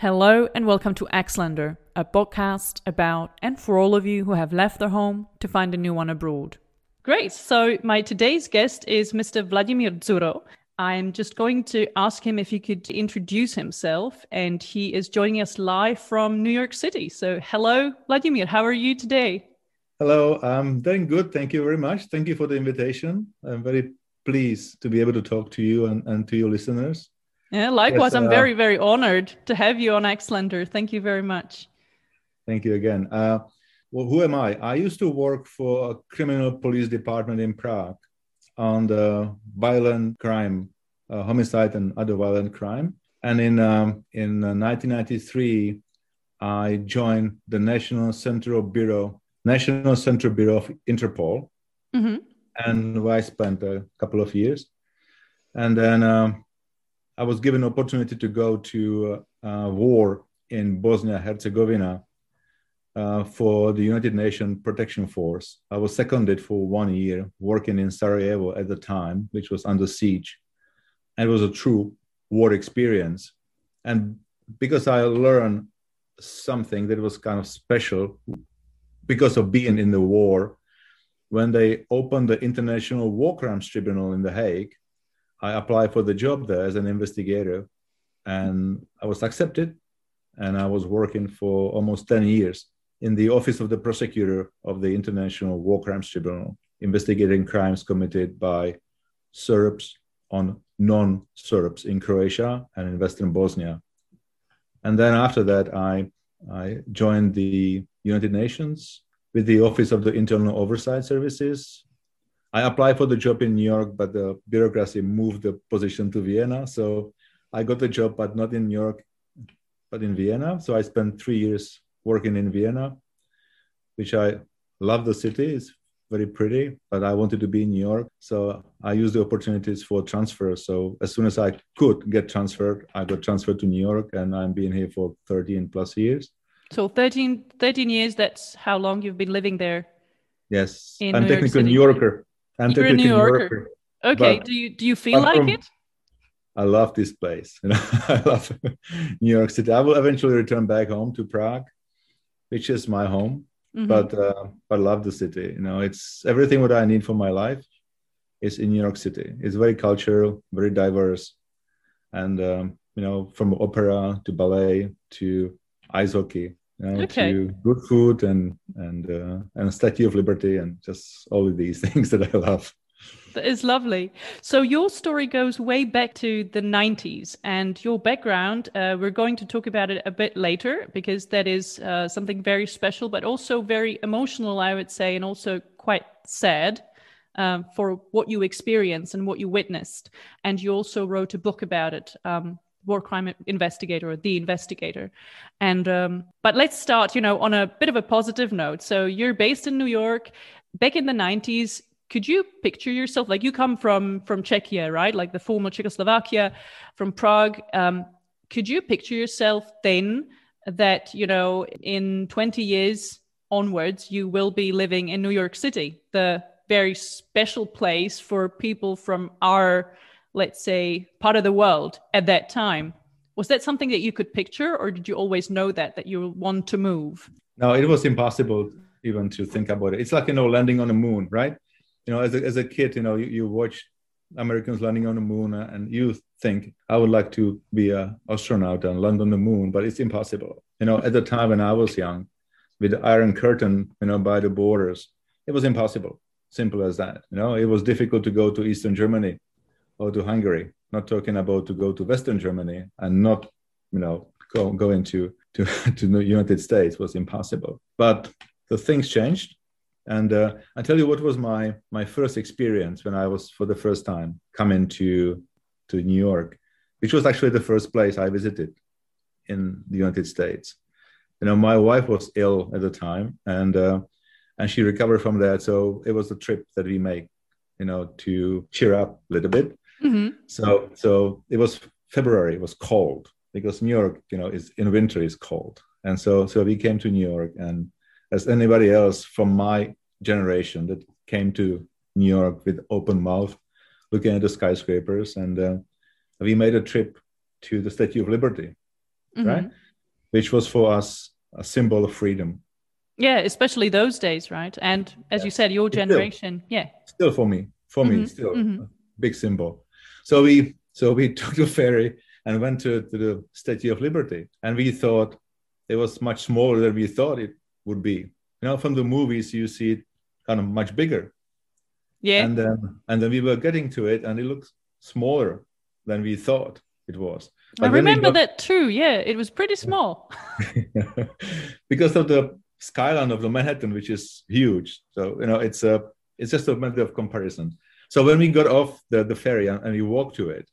Hello and welcome to Axlander, a podcast about and for all of you who have left their home to find a new one abroad. Great. So, my today's guest is Mr. Vladimir Dzuro. I'm just going to ask him if he could introduce himself, and he is joining us live from New York City. So, hello, Vladimir. How are you today? Hello, I'm doing good. Thank you very much. Thank you for the invitation. I'm very pleased to be able to talk to you and, and to your listeners. Yeah, likewise. Yes, uh, I'm very, very honored to have you on Axlander. Thank you very much. Thank you again. Uh, well, who am I? I used to work for a criminal police department in Prague on the violent crime, uh, homicide, and other violent crime. And in um, in 1993, uh, I joined the National Central Bureau, National Central Bureau of Interpol, mm-hmm. and I spent a couple of years. And then um, I was given an opportunity to go to uh, war in Bosnia Herzegovina uh, for the United Nations Protection Force. I was seconded for one year, working in Sarajevo at the time, which was under siege. And it was a true war experience. And because I learned something that was kind of special because of being in the war, when they opened the International War Crimes Tribunal in The Hague, I applied for the job there as an investigator, and I was accepted. And I was working for almost 10 years in the office of the prosecutor of the International War Crimes Tribunal, investigating crimes committed by Serbs on non Serbs in Croatia and in Western Bosnia. And then after that, I, I joined the United Nations with the Office of the Internal Oversight Services I applied for the job in New York, but the bureaucracy moved the position to Vienna. So I got the job, but not in New York, but in Vienna. So I spent three years working in Vienna, which I love the city. It's very pretty, but I wanted to be in New York. So I used the opportunities for transfer. So as soon as I could get transferred, I got transferred to New York and I'm being here for 13 plus years. So 13, 13 years, that's how long you've been living there? Yes. I'm New technically a New Yorker. I'm You're a New Yorker. Okay. Do you do you feel like from, it? I love this place. You know, I love New York City. I will eventually return back home to Prague, which is my home. Mm-hmm. But uh, I love the city. You know, it's everything what I need for my life is in New York City. It's very cultural, very diverse, and um, you know, from opera to ballet to ice hockey. You know, okay. to good food and and uh, and Statue of Liberty and just all of these things that I love. That is lovely. So your story goes way back to the 90s, and your background. Uh, we're going to talk about it a bit later because that is uh, something very special, but also very emotional, I would say, and also quite sad. Um, for what you experienced and what you witnessed. And you also wrote a book about it um, war crime investigator or the investigator. And um, but let's start you know on a bit of a positive note. So you're based in new york. Back in the 90s could you picture yourself like you come from from czechia right? Like the former czechoslovakia from prague. Um, could you picture yourself then that you know in 20 years onwards you will be living in new york city the very special place for people from our let's say, part of the world at that time. Was that something that you could picture, or did you always know that that you want to move? No, it was impossible even to think about it. It's like you know landing on the moon, right? You know, as a, as a kid, you know, you, you watch Americans landing on the moon, uh, and you think I would like to be an astronaut and land on the moon, but it's impossible. You know, at the time when I was young, with the Iron Curtain, you know, by the borders, it was impossible. Simple as that. You know, it was difficult to go to Eastern Germany or to Hungary, not talking about to go to Western Germany and not, you know, go, go into to, to the United States was impossible. But the things changed. And uh, I tell you what was my my first experience when I was for the first time coming to to New York, which was actually the first place I visited in the United States. You know, my wife was ill at the time, and uh, and she recovered from that. So it was a trip that we make, you know, to cheer up a little bit. Mm-hmm. So so it was February. It was cold because New York, you know, is in winter is cold, and so so we came to New York, and as anybody else from my generation that came to New York with open mouth, looking at the skyscrapers, and uh, we made a trip to the Statue of Liberty, mm-hmm. right? which was for us a symbol of freedom. Yeah, especially those days, right? And as you said, your generation, still, yeah. Still for me, for mm-hmm. me, still mm-hmm. big symbol. So we so we took the ferry and went to, to the Statue of Liberty, and we thought it was much smaller than we thought it would be. You know, from the movies, you see it kind of much bigger. Yeah. And then and then we were getting to it, and it looked smaller than we thought it was. But I remember got... that too. Yeah, it was pretty small. because of the skyline of the Manhattan, which is huge. So you know, it's a it's just a matter of comparison. So when we got off the, the ferry and, we walked to it,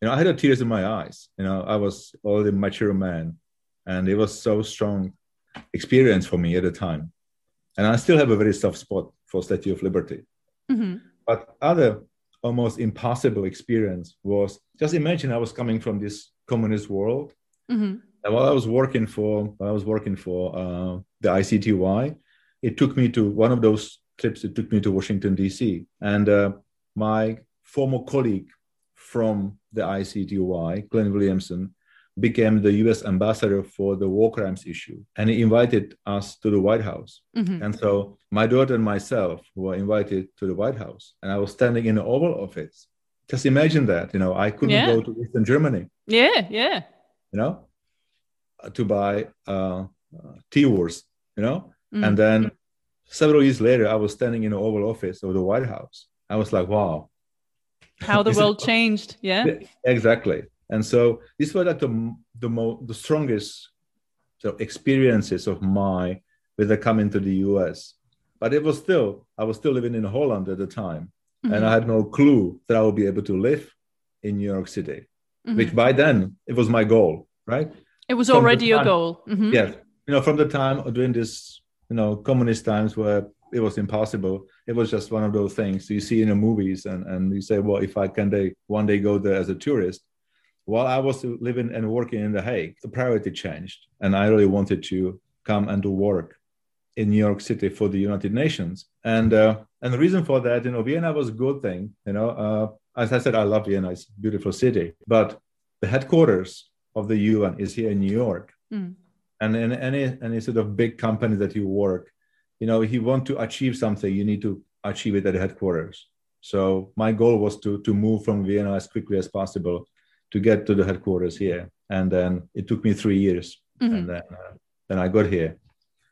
you know, I had tears in my eyes. You know, I was already a mature man, and it was so strong experience for me at the time. And I still have a very soft spot for Statue of Liberty. Mm-hmm. But other almost impossible experience was just imagine I was coming from this communist world. Mm-hmm. And while I was working for while I was working for uh, the ICTY, it took me to one of those trips. It took me to Washington D.C. and uh, my former colleague from the ICTY, Clint Williamson, became the US ambassador for the war crimes issue. And he invited us to the White House. Mm-hmm. And so my daughter and myself were invited to the White House. And I was standing in the Oval Office. Just imagine that, you know, I couldn't yeah. go to Eastern Germany. Yeah, yeah. You know, to buy uh, uh, tea wars, you know? Mm-hmm. And then several years later, I was standing in the Oval Office of the White House. I was like, wow. How the world changed. Yeah. Exactly. And so these were like the the, mo- the strongest so experiences of my with the coming to the US. But it was still I was still living in Holland at the time, mm-hmm. and I had no clue that I would be able to live in New York City, mm-hmm. which by then it was my goal, right? It was from already your goal. Mm-hmm. Yes, you know, from the time of doing this, you know, communist times where it was impossible. It was just one of those things you see in the movies, and and you say, well, if I can day one day go there as a tourist, while I was living and working in The Hague, the priority changed. And I really wanted to come and do work in New York City for the United Nations. And uh, and the reason for that, you know, Vienna was a good thing. You know, uh, as I said, I love Vienna. It's a beautiful city. But the headquarters of the UN is here in New York. Mm. And in any any sort of big company that you work, you know, if you want to achieve something, you need to achieve it at the headquarters. So my goal was to to move from Vienna as quickly as possible to get to the headquarters here. And then it took me three years, mm-hmm. and then uh, then I got here,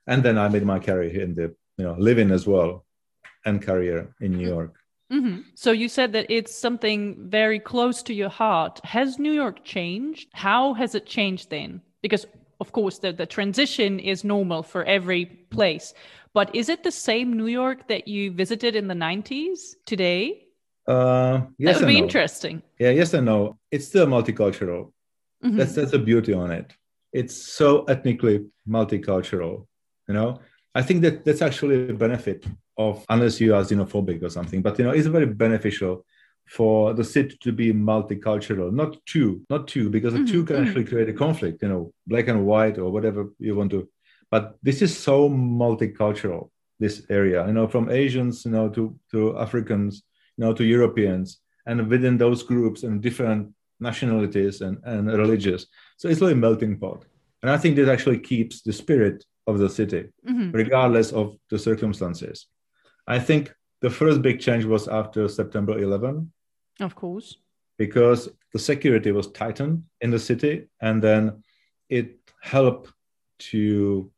and then I made my career in the you know living as well, and career in New York. Mm-hmm. So you said that it's something very close to your heart. Has New York changed? How has it changed then? Because of course the, the transition is normal for every place. But is it the same New York that you visited in the 90s today? Uh, yes that would be no. interesting. Yeah, yes and no. It's still multicultural. Mm-hmm. That's that's the beauty on it. It's so ethnically multicultural. You know, I think that that's actually a benefit of unless you are xenophobic or something. But you know, it's very beneficial for the city to be multicultural, not two, not two, because mm-hmm. the two can mm-hmm. actually create a conflict. You know, black and white or whatever you want to. But this is so multicultural. This area, you know, from Asians, you know, to to Africans you know, to Europeans, and within those groups and different nationalities and, and religious. So it's like a melting pot. And I think this actually keeps the spirit of the city, mm-hmm. regardless of the circumstances. I think the first big change was after September 11. Of course. Because the security was tightened in the city, and then it helped to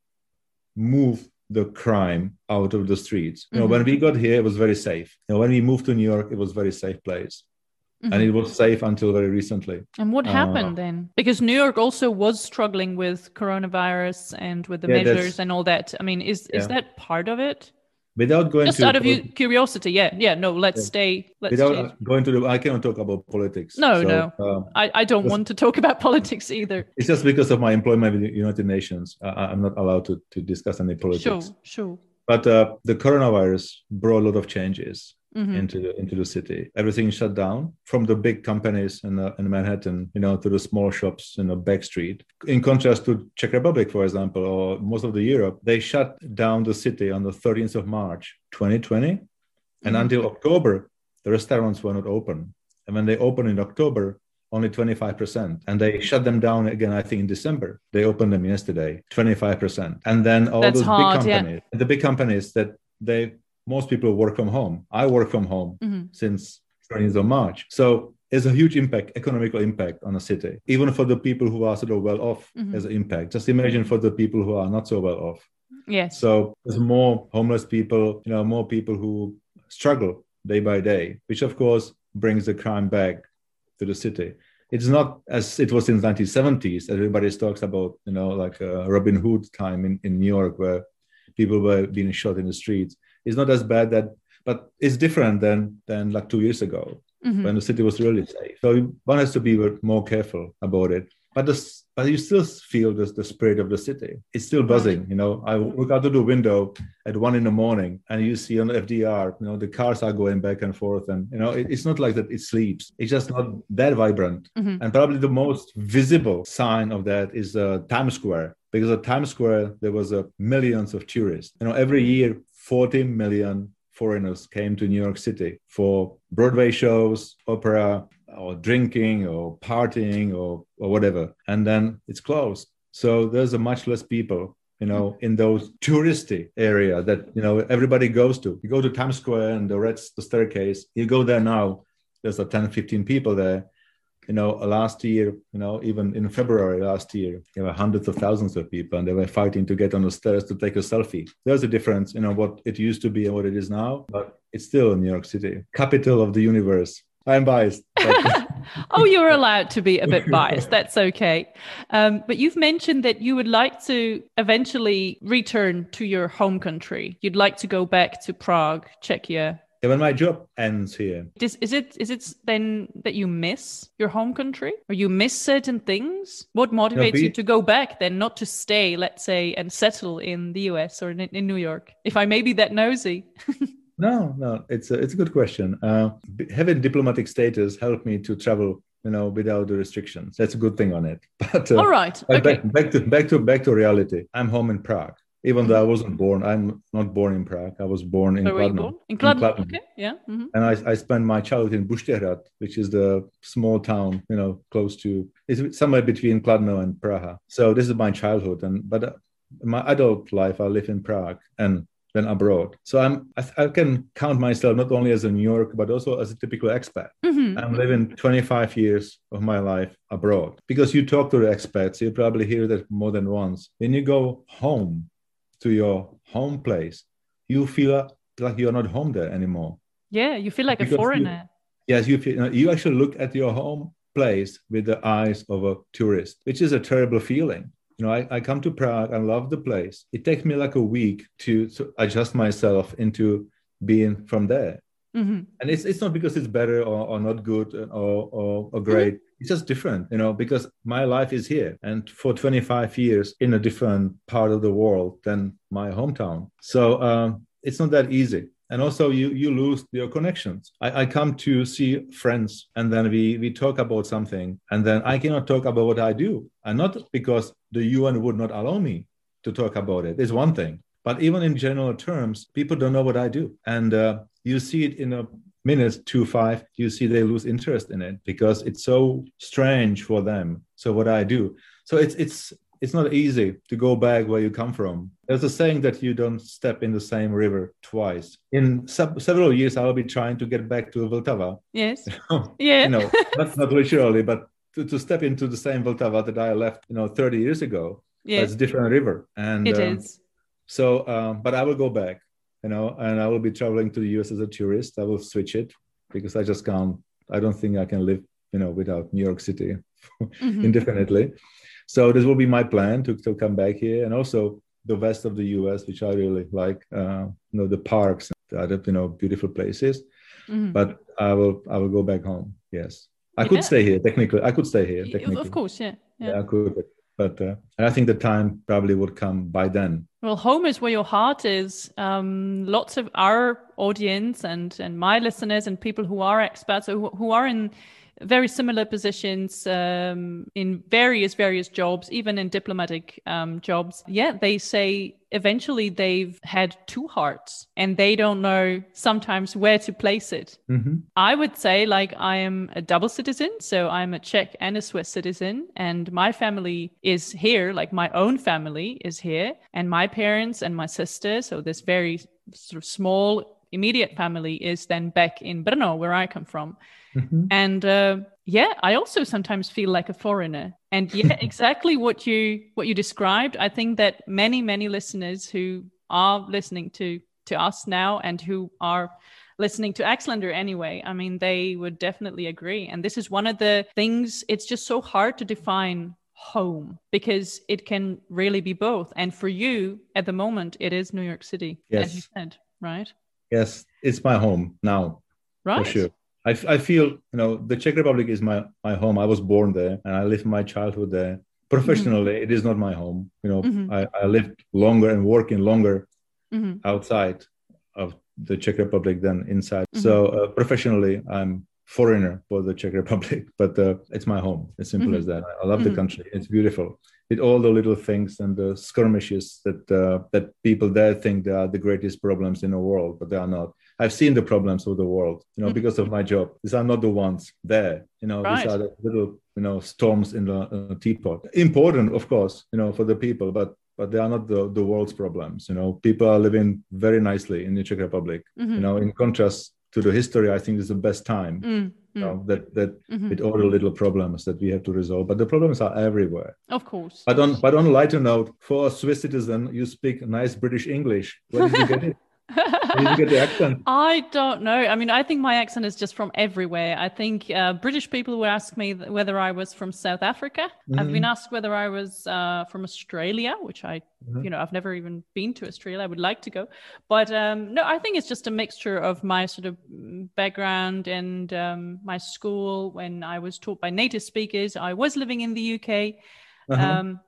move the crime out of the streets. You know, mm-hmm. when we got here, it was very safe. You know, when we moved to New York, it was very safe place. Mm-hmm. And it was safe until very recently. And what happened uh, then? Because New York also was struggling with coronavirus and with the yeah, measures and all that. I mean, is yeah. is that part of it? Without going just to out of curiosity yeah yeah no let's yeah. stay let's without stay. going to the i cannot talk about politics no so, no. um, I, I don't want to talk about politics either. It's just because of my employment with the united nations. I, i'm not allowed to, to discuss any politics. Sure sure. But uh, the coronavirus brought a lot of changes mm-hmm. into the into the city. Everything shut down from the big companies in, uh, in Manhattan, you know, to the small shops in the back street. In contrast to Czech Republic, for example, or most of the Europe, they shut down the city on the 13th of March, 2020, and mm-hmm. until October, the restaurants were not open. And when they opened in October, only 25%. And they shut them down again, I think, in December. They opened them yesterday, 25%. And then all That's those hard, big yeah. companies, the big companies that they, most people work from home. I work from home Mhm. since 20th of March. So it's a huge impact, economical impact on a city. Even for the people who are sort of well off, Mhm. there's an impact. Just imagine for the people who are not so well off. Yes. So there's more homeless people, you know, more people who struggle day by day, which of course brings the crime back to the city. It's not as it was in the 1970s. Everybody talks about, you know, like uh, Robin Hood time in, in New York where people were being shot in the streets. It's not as bad that, but it's different than than like two years ago Mhm. when the city was really safe. So one has to be more careful about it. But the, but you still feel the, the spirit of the city. It's still buzzing. You know, I look out of the window at one in the morning, and you see on FDR, you know, the cars are going back and forth, and you know, it, it's not like that. It sleeps. It's just not that vibrant. Mhm. And probably the most visible sign of that is uh, Times Square, because at Times Square there was uh, millions of tourists. You know, every year 40 million foreigners came to New York City for Broadway shows, opera, or drinking, or partying, or, or whatever. And then it's closed. So there's a much less people, you know, mm-hmm. in those touristy area that you know everybody goes to. You go to Times Square and the red the staircase. You go there now. There's a 10, 15 people there. You know, last year, you know, even in February last year, there were hundreds of thousands of people, and they were fighting to get on the stairs to take a selfie. There's a difference, you know, what it used to be and what it is now, but it's still New York City, capital of the universe. I'm biased. but- oh, you're allowed to be a bit biased. That's okay. Um, but you've mentioned that you would like to eventually return to your home country. You'd like to go back to Prague, Czechia. Yeah, when my job ends here, Is, is it is it then that you miss your home country or you miss certain things? What motivates be- you to go back then, not to stay, let's say, and settle in the US or in, in New York? If I may be that nosy. No, no, it's a, it's a good question. Uh, having diplomatic status helped me to travel, you know, without the restrictions. That's a good thing on it. But uh, All right. Okay. back, back to back to back to reality. I'm home in Prague, even though I wasn't born. I'm not born in Prague. I was born in Where were you Kladno. born? In Kladno. Kladno. Okay. Yeah. mhm. And I, I spent my childhood in Buštěhrad, which is the small town, you know, close to, it's somewhere between Kladno and Praha. So this is my childhood. And but uh, my adult life, I live in Prague and then abroad. So I'm I, I can count myself not only as a New Yorker, but also as a typical expat. Mhm. I'm living 25 years of my life abroad because you talk to the expats, you probably hear that more than once. When you go home to your home place, you feel like you're not home there anymore. Yeah. You feel like a Because you- foreigner. Yes, you feel, you, you actually look at your home place with the eyes of a tourist, which is a terrible feeling. You know, I, I come to Prague, I love the place. It takes me like a week to, to adjust myself into being from there. Mhm. And it's, it's not because it's better or, or not good or, or, or great. It's just different, you know, because my life is here and for 25 years in a different part of the world than my hometown. So um, it's not that easy. And also you you lose your connections. I, I come to see friends and then we we talk about something and then I cannot talk about what I do. And not because the UN would not allow me to talk about it. It's one thing. But even in general terms, people don't know what I do. And uh, you see it in a minute, two, five, you see they lose interest in it because it's so strange for them. So what I do. So it's it's it's not easy to go back where you come from. There's a saying that you don't step in the same river twice. In sub- several years, I'll be trying to get back to Vltava. Yes. Yeah. you know, not, not literally, but to, to step into the same Vltava that I left, you know, 30 years ago. Yeah. it's a different river. And It um, is. so, um, but I will go back, you know, and I will be traveling to the US as a tourist. I will switch it because I just can't, I don't think I can live, you know, without New York City Mhm. indefinitely. So this will be my plan to, to come back here and also the west of the US, which I really like, uh, you know, the parks, and other, you know, beautiful places. Mhm. But I will, I will go back home. Yes. I could stay here technically. I could stay here technically. Of course. Yeah. Yeah. Yeah, I could. But, uh, and I think the time probably would come by then. Well, home is where your heart is. Um, lots of our audience and and my listeners and people who are expats or who, who are in very similar positions um, in various various jobs, even in diplomatic um, jobs. Yeah, they say eventually they've had two hearts and they don't know sometimes where to place it. Mm-hmm. I would say, like, I am a double citizen. So I'm a Czech and a Swiss citizen, and my family is here, like, my own family is here, and my parents and my sister. So this very sort of small immediate family is then back in Brno, where I come from. Mm-hmm. And uh, yeah, I also sometimes feel like a foreigner. And yeah, exactly what you what you described. I think that many many listeners who are listening to to us now and who are listening to Axlander anyway, I mean, they would definitely agree. And this is one of the things. It's just so hard to define home because it can really be both. And for you at the moment, it is New York City, Yes. as you said, right? Yes, it's my home now Right. for sure. I, I feel you know the Czech Republic is my my home. I was born there and I lived my childhood there. Professionally, it is not my home. You know, Mhm. I, I lived longer and working longer hmm outside of the Czech Republic than inside. Mhm. So uh, professionally, I'm foreigner for the Czech Republic, but uh, it's my home. As simple Mhm. as that. I love the country. It's beautiful. With all the little things and the skirmishes that uh, that people there think they are the greatest problems in the world, but they are not. I've seen the problems of the world, you know, because of my job. These are not the ones there. You know, Right. these are the little, you know, storms in the uh, teapot. Important, of course, you know, for the people, but but they are not the, the world's problems. You know, people are living very nicely in the Czech Republic. hmm You know, in contrast to the history, I think is the best time. Mm, You know, mm, that that mhm. with all the little problems that we have to resolve, but the problems are everywhere. Of course. But on but on a lighter note, for a Swiss citizen, you speak nice British English. Where did you get it? Where did you get the accent? I don't know. I mean, I think my accent is just from everywhere. I think uh, British people would ask me whether I was from South Africa. I've been asked whether I was uh, from Australia, which I, Mhm. you know, I've never even been to Australia. I would like to go, but um, no, I think it's just a mixture of my sort of background and um, my school. When I was taught by native speakers, I was living in the UK Uh-huh. um,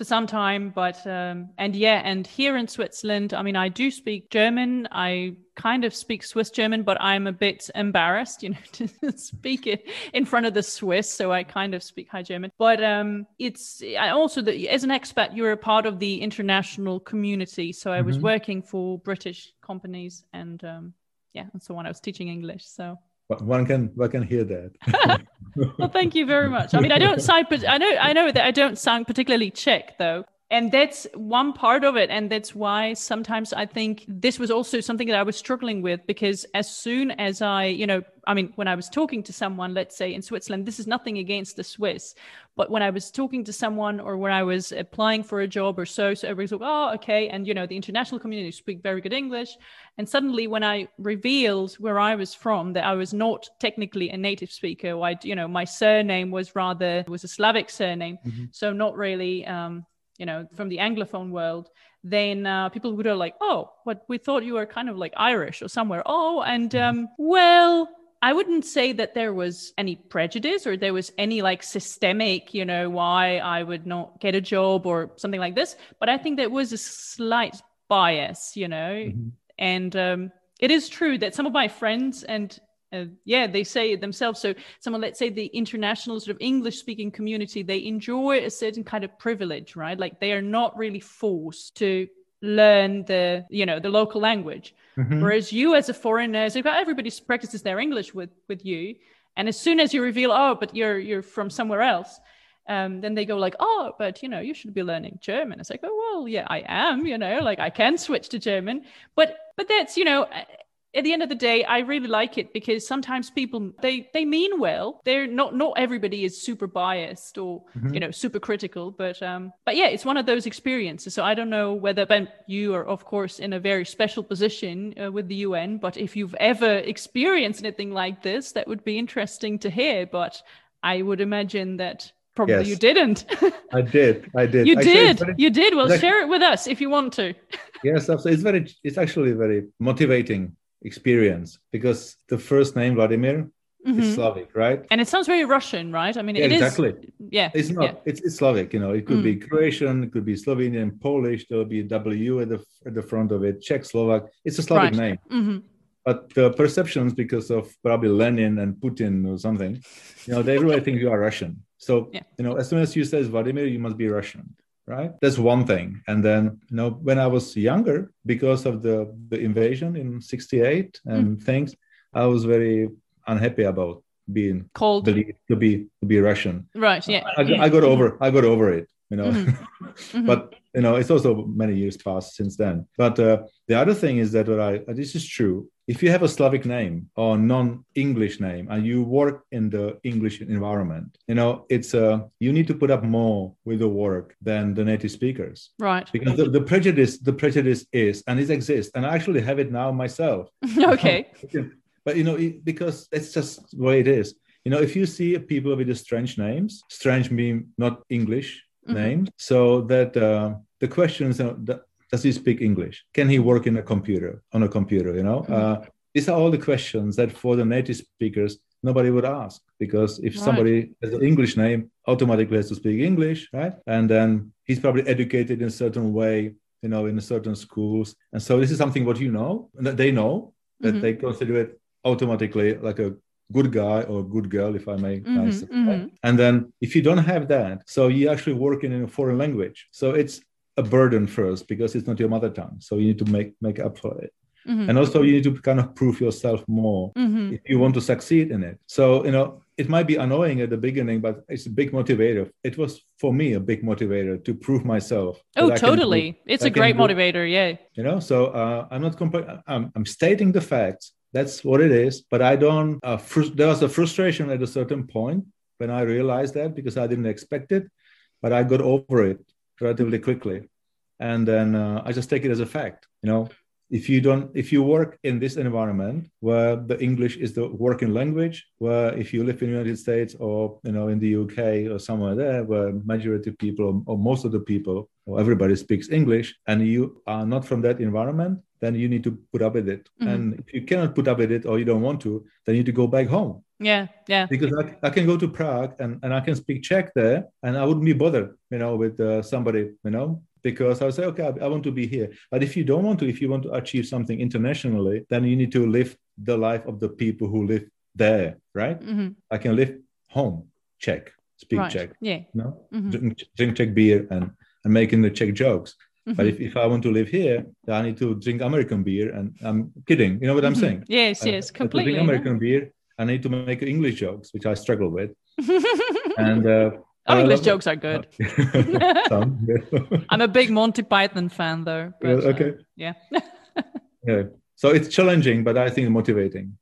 for some time. But um, and yeah, and here in Switzerland, I mean, I do speak German. I kind of speak Swiss German, but I'm a bit embarrassed, you know, to speak it in front of the Swiss. So I kind of speak High German. But um, it's I also that as an expat, you're a part of the international community. So I was Mhm. working for British companies, and um, yeah, and so on. I was teaching English. So one can one can hear that. well, thank you very much. I mean, I don't sound, but I know, I know that I don't sound particularly Czech, though, and that's one part of it, and that's why sometimes I think this was also something that I was struggling with because as soon as I, you know, I mean, when I was talking to someone, let's say in Switzerland, this is nothing against the Swiss, but when I was talking to someone or when I was applying for a job or so, so everybody's like, oh, okay, and you know, the international community speak very good English, and suddenly, when I revealed where I was from, that I was not technically a native speaker, I, you know, my surname was rather was a Slavic surname, Mhm. so not really, um, you know, from the Anglophone world. Then uh, people would go like, "Oh, what we thought you were kind of like Irish or somewhere." Oh, and um, well. I wouldn't say that there was any prejudice or there was any like systemic, you know, why I would not get a job or something like this. But I think there was a slight bias, you know, Mhm. and um, it is true that some of my friends and uh, yeah they say it themselves so someone let's say the international sort of english speaking community they enjoy a certain kind of privilege right like they are not really forced to learn the you know the local language Mhm. whereas you as a foreigner so everybody practices their english with with you and as soon as you reveal oh but you're you're from somewhere else um, then they go like, oh, but you know, you should be learning German. It's like, oh well, yeah, I am. You know, like I can switch to German, but but that's you know, at the end of the day, I really like it because sometimes people they they mean well. They're not not everybody is super biased or Mhm. you know super critical, but um, but yeah, it's one of those experiences. So I don't know whether, but you are of course in a very special position uh, with the UN. But if you've ever experienced anything like this, that would be interesting to hear. But I would imagine that probably Yes. you didn't. I did. I did. you Actually, did. very- you did. Well, share it with us if you want to. yes, absolutely. It's very. It's actually very motivating experience because the first name Vladimir Mhm. is Slavic, right? And it sounds very Russian, right? I mean, Yeah, it is. exactly. Yeah. It's not. yeah. It's, it's Slavic. You know, it could be Mm. Croatian, it could be Slovenian, Polish. There'll be a W at the at the front of it. Czech, Slovak. It's a Slavic Right. name. Mhm. but the perceptions because of probably Lenin and Putin or something, you know, they really think you are Russian. So Yeah. you know, as soon as you say Vladimir, you must be Russian, right? That's one thing. And then you know, when I was younger, because of the the invasion in '68 and things, I was very unhappy about being Called believed to be to be Russian. right. Yeah. I, I got over I got over it, you know. Mhm. but you know, it's also many years passed since then. But uh, the other thing is that what I this is true. If you have a Slavic name or non-English name and you work in the English environment, you know, it's a you need to put up more with the work than the native speakers Right. because the, the prejudice the prejudice is and it exists and I actually have it now myself. okay. But you know, it, because it's just the way it is. You know, if you see people with the strange names, strange mean not English Mhm. names, so that uh, the questions is, uh, th- does he speak English? Can he work in a computer on a computer? You know, Mhm. uh, these are all the questions that for the native speakers nobody would ask because if Right. somebody has an English name, automatically has to speak English, right? And then he's probably educated in a certain way, you know, in certain schools, and so this is something what you know and that they know that Mhm. they consider it automatically like a good guy or good girl, if I may. Mhm, say. mhm. And then if you don't have that, so you're actually working in a foreign language. So it's a burden first because it's not your mother tongue. So you need to make make up for it. Mhm. And also you need to kind of prove yourself more Mhm. if you want to succeed in it. So, you know, it might be annoying at the beginning, but it's a big motivator. It was for me a big motivator to prove myself. Oh, I can do- totally. It's I a great do- motivator. Yeah. you know so uh, i'm not compl- I'm, I'm stating the facts that's what it is but i don't uh, frus- there was a frustration at a certain point when i realized that because i didn't expect it but i got over it relatively quickly. And then uh, i just take it as a fact you know? If you don't if you work in this environment where the english is the working language where if you live in the united states or you know in the uk or somewhere there where majority of people or most of the people or everybody speaks english and you are not from that environment then you need to put up with it Mhm. and if you cannot put up with it or you don't want to then you need to go back home Yeah. Yeah. because I, I can go to Prague and, and I can speak Czech there and I wouldn't be bothered, you know, with uh, somebody, you know, because I would say, okay, I, I want to be here. But if you don't want to, if you want to achieve something internationally, then you need to live the life of the people who live there, right? Mhm. I can live home, Czech, speak Right. Czech, Yeah. you know, Mhm. drink, drink Czech beer and, and making the Czech jokes. But Mhm. if, if I want to live here, I need to drink American beer and I'm kidding. You know what I'm Mhm. saying? Yes. I- Yes. I have to Completely. drink yeah. American beer. I need to make English jokes, which I struggle with. And uh, oh, English jokes are good. Some, yeah. I'm a big Monty Python fan, though. Yeah, but, uh, okay. yeah. yeah. So it's challenging, but I think motivating.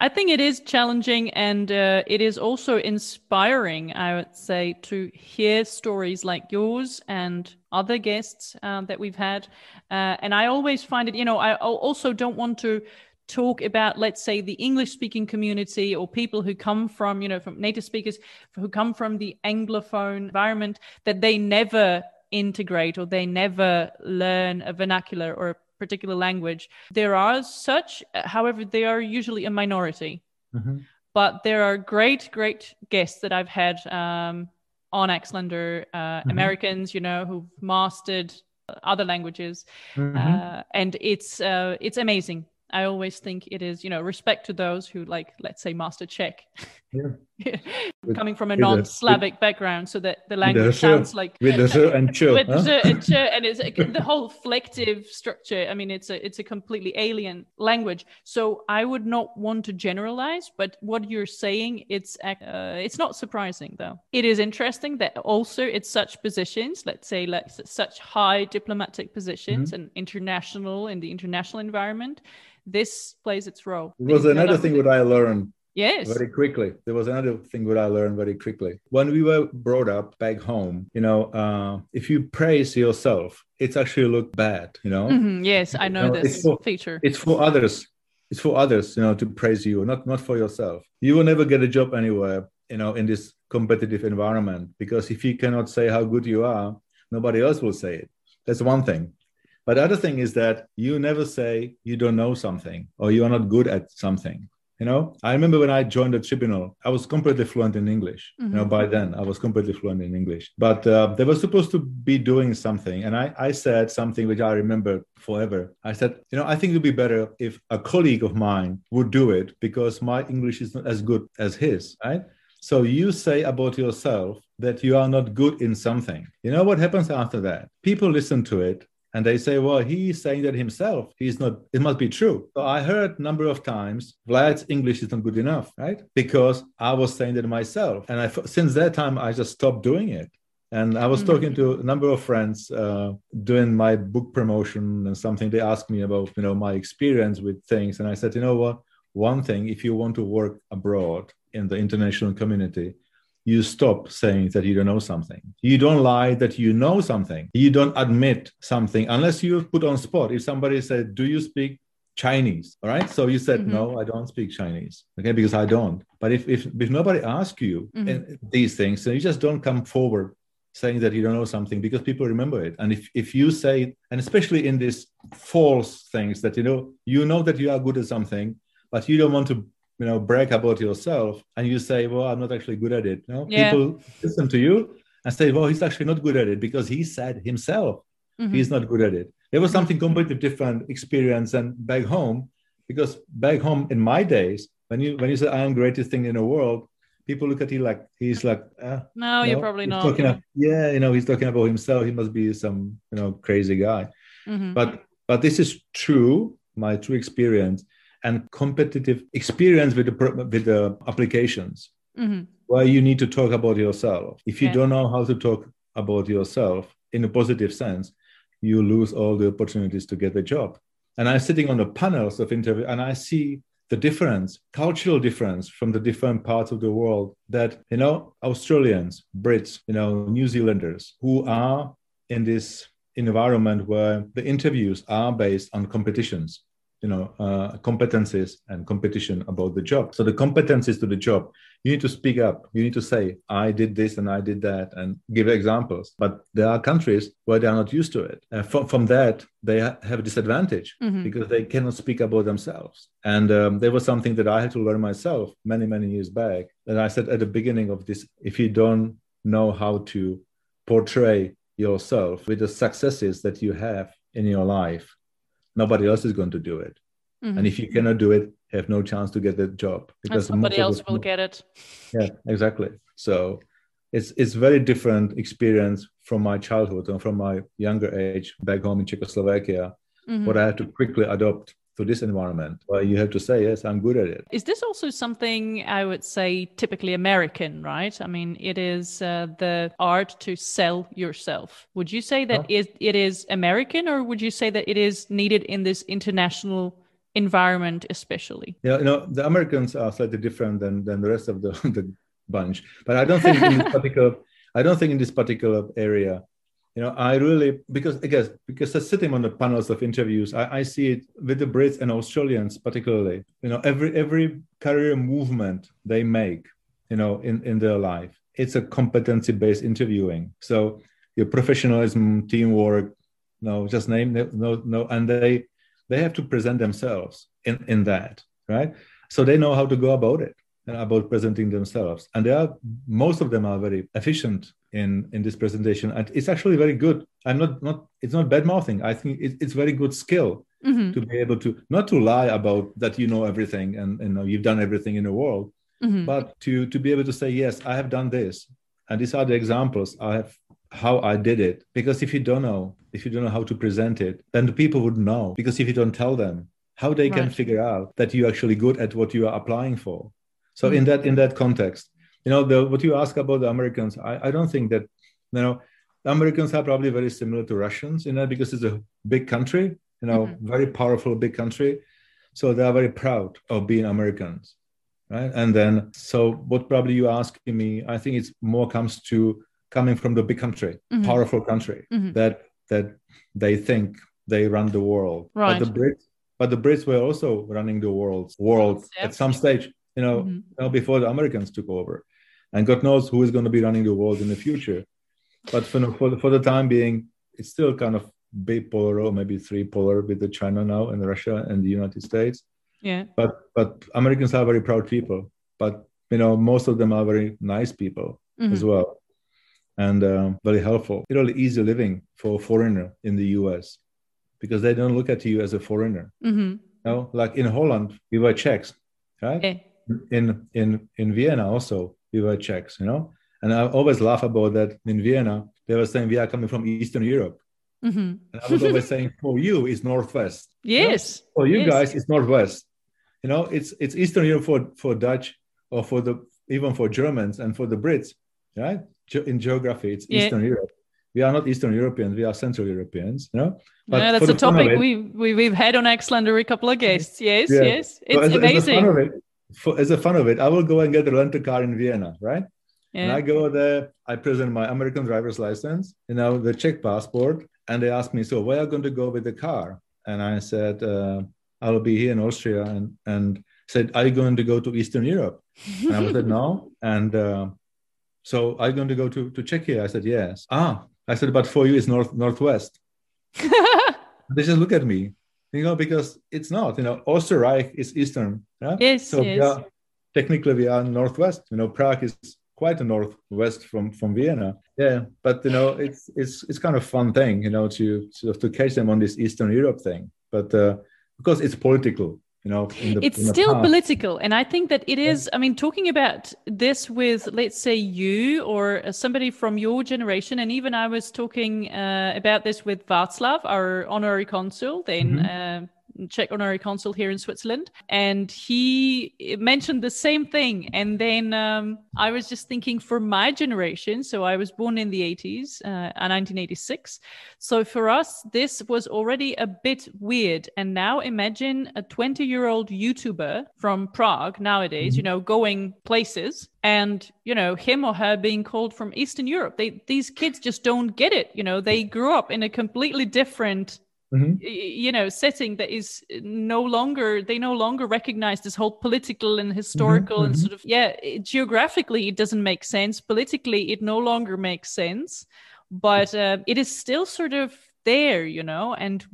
I think it is challenging and uh, it is also inspiring, I would say, to hear stories like yours and other guests uh, that we've had. Uh, and I always find it, you know, I also don't want to talk about, let's say, the English speaking community or people who come from, you know, from native speakers who come from the Anglophone environment, that they never integrate or they never learn a vernacular or a particular language. There are such, however, they are usually a minority. Mhm. But there are great, great guests that I've had um, on Axlander, uh, Americans, you know, who've mastered other languages, Mhm. uh, and it's uh, it's amazing. I always think it is, you know, respect to those who like, let's say, master Czech, Yeah. Coming from a non-Slavic background, so that the language sounds like With the and ch, with huh? the and ch, and it's the whole flective structure. I mean, it's a it's a completely alien language. So I would not want to generalize, but what you're saying, it's uh, it's not surprising though. It is interesting that also it's such positions, let's say like such high diplomatic positions and international in the international environment. This plays its role. There was another thing that I learned Yes. very quickly. There was another thing that I learned very quickly. When we were brought up back home, you know, uh, if you praise yourself, it's actually look bad, you know. Mhm, Yes, I know No, it's this for- feature. It's for others. It's for others, you know, to praise you, not not for yourself. You will never get a job anywhere, you know, in this competitive environment because if you cannot say how good you are, nobody else will say it. That's one thing. But the other thing is that you never say you don't know something or you are not good at something. You know, I remember when I joined the tribunal, I was completely fluent in English. Mm-hmm. You know, by then I was completely fluent in English. But uh, they were supposed to be doing something, and I, I said something which I remember forever. I said, you know, I think it would be better if a colleague of mine would do it because my English is not as good as his, right? So you say about yourself that you are not good in something. You know what happens after that? People listen to it and they say, well, he's saying that himself. He's not, it must be true. So I heard a number of times, Vlad's English is not good enough, right? Because I was saying that myself. And I, since that time, I just stopped doing it. And I was mm-hmm. talking to a number of friends uh, doing my book promotion and something. They asked me about, you know, my experience with things. And I said, you know what? One thing, if you want to work abroad in the international community, you stop saying that you don't know something. You don't lie that you know something. You don't admit something unless you put on spot. If somebody said, Do you speak Chinese? All right. So you said, mm-hmm. No, I don't speak Chinese. Okay. Because I don't. But if, if, if nobody asks you mm-hmm. these things, then you just don't come forward saying that you don't know something because people remember it. And if, if you say, and especially in these false things that, you know, you know that you are good at something, but you don't want to you know brag about yourself and you say well i'm not actually good at it know yeah. people listen to you and say well he's actually not good at it because he said himself mm-hmm. he's not good at it it was something completely different experience than back home because back home in my days when you when you say i am greatest thing in the world people look at you like he's like uh, no you are probably not talking yeah. yeah you know he's talking about himself he must be some you know crazy guy mm-hmm. but but this is true my true experience and competitive experience with the with the applications. Mm-hmm. where you need to talk about yourself. If you don't know how to talk about yourself in a positive sense you lose all the opportunities to get a job. And i'm sitting on the panels of interview and i see the difference cultural difference from the different parts of the world that you know australians brits you know new zealanders who are in this environment where the interviews are based on competitions you know uh, competencies and competition about the job. So the competencies to the job you need to speak up. You need to say i did this and i did that and give examples. But there are countries where they are not used to it. And from, from that they ha- have a disadvantage mm-hmm. because they cannot speak about themselves. And um, there was something that i had to learn myself many many years back that i said at the beginning of this if you don't know how to portray yourself with the successes that you have in your life nobody else is going to do it. Mm-hmm. And if you cannot do it, have no chance to get the job because somebody else will get it. Yeah, exactly. So it's it's very different experience from my childhood and from my younger age back home in Czechoslovakia. Mm-hmm. What I had to quickly adopt to this environment where you have to say yes i'm good at it. Is this also something i would say typically american right? I mean it is uh, the art to sell yourself. Would you say that it, it is american or would you say that it is needed in this international environment especially? Yeah you know the americans are slightly different than, than the rest of the, the bunch but i don't think in this particular i don't think in this particular area you know, I really because again because sitting on the panels of interviews, I, I see it with the Brits and Australians particularly. You know, every every career movement they make, you know, in in their life, it's a competency based interviewing. So your professionalism, teamwork, no, just name no no, and they they have to present themselves in in that right. So they know how to go about it about presenting themselves and they are most of them are very efficient in in this presentation and it's actually very good i'm not not it's not bad mouthing i think it, it's very good skill mm-hmm. to be able to not to lie about that you know everything and you know you've done everything in the world mm-hmm. but to to be able to say yes i have done this and these are the examples i have how i did it because if you don't know if you don't know how to present it then the people would know because if you don't tell them how they right. can figure out that you're actually good at what you are applying for so mm-hmm. in that in that context, you know, the, what you ask about the Americans, I, I don't think that you know Americans are probably very similar to Russians, you know, because it's a big country, you know, mm-hmm. very powerful big country. So they are very proud of being Americans, right? And then, so what probably you asking me, I think it's more comes to coming from the big country, mm-hmm. powerful country mm-hmm. that that they think they run the world. Right. But the Brits, but the Brits were also running the world world at some stage you know, mm-hmm. you know, before the Americans took over. And God knows who is going to be running the world in the future. But for, for, the, for the time being, it's still kind of bipolar or maybe three polar with the China now and Russia and the United States. Yeah. But but Americans are very proud people. But you know, most of them are very nice people Mhm. as well, and um, very helpful. It's really easy living for a foreigner in the U.S. because they don't look at you as a foreigner. hmm You know, like in Holland, we were Czechs, right? Yeah. In in in Vienna also, we were Czechs. You know, and I always laugh about that. In Vienna, they were saying we are coming from Eastern Europe, hmm and I was always saying for you it's Northwest. Yes. For you Yes. guys, it's Northwest. You know, it's it's Eastern Europe for for Dutch or for the even for Germans and for the Brits, right? Ge- In geography, it's Yeah. Eastern Europe. We are not Eastern Europeans. We are Central Europeans. You know. yeah, that's a the fun of topic it- we, we we've had on Xlander a couple of guests. Yes, Yeah. yes, it's as, a- as amazing. it, for, as a fun of it, I will go and get a rental car in Vienna, right? And. I go there, I present my American driver's license, you know, the Czech passport, and they ask me, so where are you going to go with the car? And I said, uh, I will be here in Austria, and and said, are you going to go to Eastern Europe? And I said, no. And uh, so are you going to go to to Czechia? I said, yes. Ah, I said, but for you it's north northwest. They just look at me, you know, because it's not, you know, Österreich is Eastern. Yeah? yes, So yes. we are, technically we are northwest. You know, Prague is quite a northwest from from Vienna. Yeah, but you know, it's it's it's kind of fun thing, you know, to sort of to catch them on this Eastern Europe thing. But uh, because it's political, you know, the, it's still past. political and i think that it is i mean talking about this with let's say you or uh, somebody from your generation and even i was talking uh, about this with václav our honorary consul then uh, czech honorary consul here in switzerland and he mentioned the same thing and then um, i was just thinking for my generation so i was born in the 80s uh, 1986 so for us, this was already a bit weird. And now imagine a 20 year old YouTuber from Prague nowadays, you know, going places and, you know, him or her being called from Eastern Europe. They, these kids just don't get it. You know, they grew up in a completely different Mhm. you know setting that is no longer they no longer recognize this whole political and historical and mhm. sort of yeah it- geographically it doesn't make sense. Politically it no longer makes sense. But uh, it is still sort of there you know and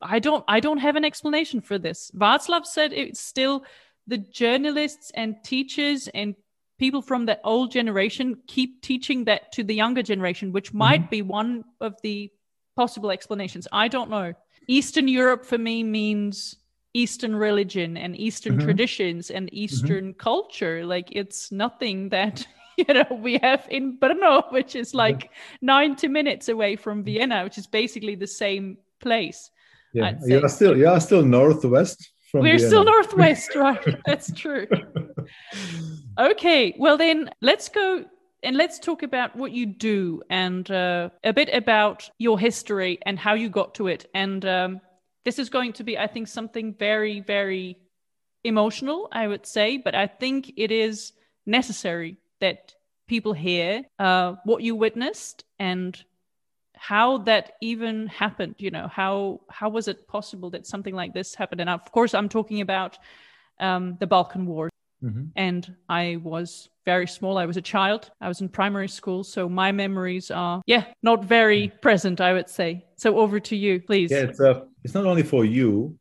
i don't i don't have an explanation for this. Václav said it's still the journalists and teachers and people from that old generation keep teaching that to the younger generation which might be one of the possible explanations. I don't know eastern europe for me means eastern religion and eastern Mhm. traditions and eastern culture like it's nothing that you know we have in brno which is like 90 minutes away from vienna which is basically the same place Yeah, I'd you say. are still you are still northwest from. we're still northwest right that's true Okay, well then let's go and let's talk about what you do and uh, a bit about your history and how you got to it. And um, this is going to be, I think, something very, very emotional, I would say, but I think it is necessary that people hear uh, what you witnessed and how that even happened you know how how was it possible that something like this happened and of course i'm talking about um, the balkan war Mhm. and I was very small. I was a child. I was in primary school, so my memories are yeah not very present. I would say. So over to you, please. Yeah, it's uh, it's not only for you,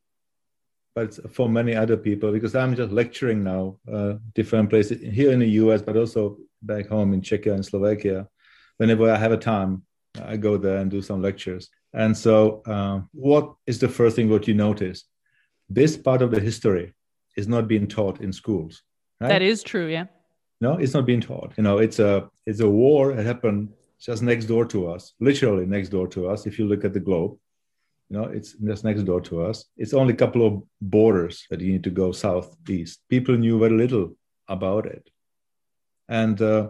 but it's for many other people because I'm just lecturing now, uh, different places here in the US, but also back home in Czechia and Slovakia. Whenever I have a time, I go there and do some lectures. And so, uh, what is the first thing what you notice? This part of the history is not being taught in schools. Right? That is true. Yeah. No, it's not being taught. You know, it's a it's a war that happened just next door to us, literally next door to us. If you look at the globe, you know, it's just next door to us. It's only a couple of borders that you need to go south, east. People knew very little about it, and uh,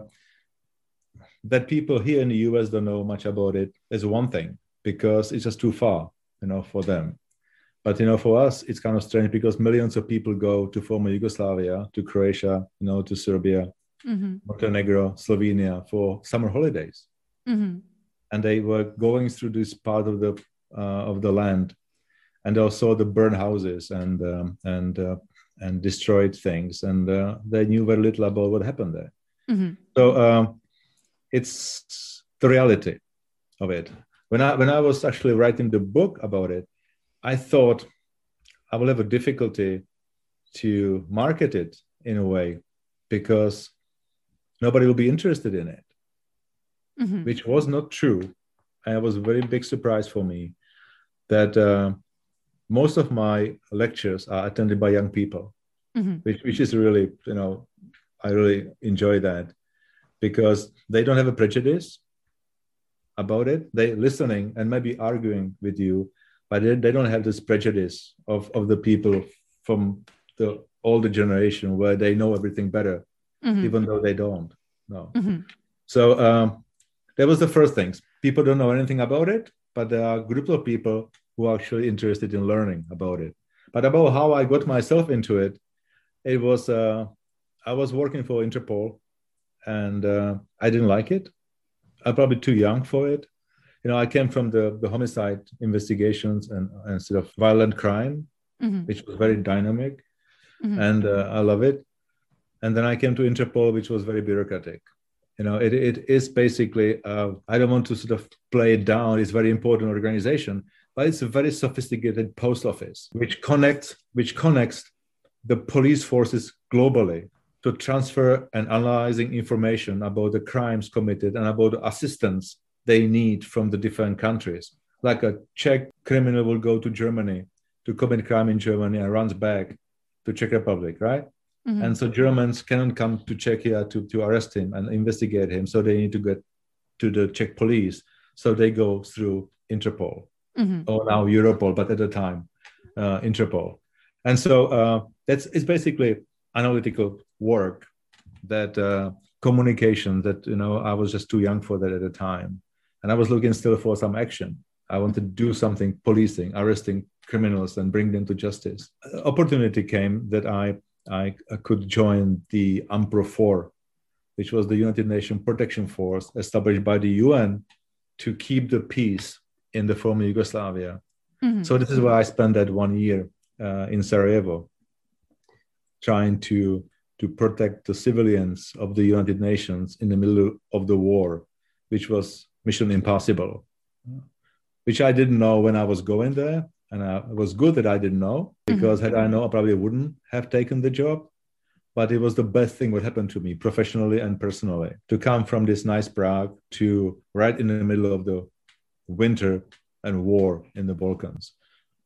that people here in the U.S. don't know much about it is one thing because it's just too far, you know, for them. But you know, for us, it's kind of strange because millions of people go to former Yugoslavia, to Croatia, you know, to Serbia, Mm-hmm. Montenegro, Slovenia for summer holidays, Mm-hmm. and they were going through this part of the uh, of the land, and also the burned houses and um, and uh, and destroyed things, and uh, they knew very little about what happened there. Mm-hmm. So um, it's the reality of it. When I when I was actually writing the book about it, I thought I will have a difficulty to market it in a way because nobody will be interested in it, mm-hmm. which was not true. And it was a very big surprise for me that uh, most of my lectures are attended by young people, mm-hmm. which, which is really, you know, I really enjoy that because they don't have a prejudice about it. They listening and maybe arguing with you, but they, they don't have this prejudice of, of the people from the older generation where they know everything better, mm-hmm. even though they don't. No. Mm-hmm. So um, that was the first things. People don't know anything about it, but there are groups of people who are actually interested in learning about it. But about how I got myself into it, it was uh, I was working for Interpol, and uh, I didn't like it. I'm probably too young for it. You know, I came from the, the homicide investigations and, and sort of violent crime, mm-hmm. which was very dynamic, mm-hmm. and uh, I love it. And then I came to Interpol, which was very bureaucratic. You know, it, it is basically, uh, I don't want to sort of play it down. It's very important organization, but it's a very sophisticated post office, which connects, which connects the police forces globally to transfer and analyzing information about the crimes committed and about the assistance they need from the different countries. Like a Czech criminal will go to Germany to commit crime in Germany and runs back to Czech Republic, right? Mm-hmm. And so Germans cannot come to Czechia to, to arrest him and investigate him. So they need to get to the Czech police. So they go through Interpol mm-hmm. or now Europol, but at the time, uh, Interpol. And so uh, that's it's basically analytical work that uh, communication that you know I was just too young for that at the time, and I was looking still for some action. I wanted to do something policing, arresting criminals and bring them to justice. Opportunity came that I I could join the UNPROFOR, which was the United Nations Protection Force established by the UN to keep the peace in the former Yugoslavia. Mm-hmm. So this is where I spent that one year uh, in Sarajevo, trying to to protect the civilians of the United Nations in the middle of the war, which was mission impossible, which I didn't know when I was going there. And uh, it was good that I didn't know mm-hmm. because mm-hmm. had I known, I probably wouldn't have taken the job. But it was the best thing what happened to me professionally and personally to come from this nice Prague to right in the middle of the winter and war in the Balkans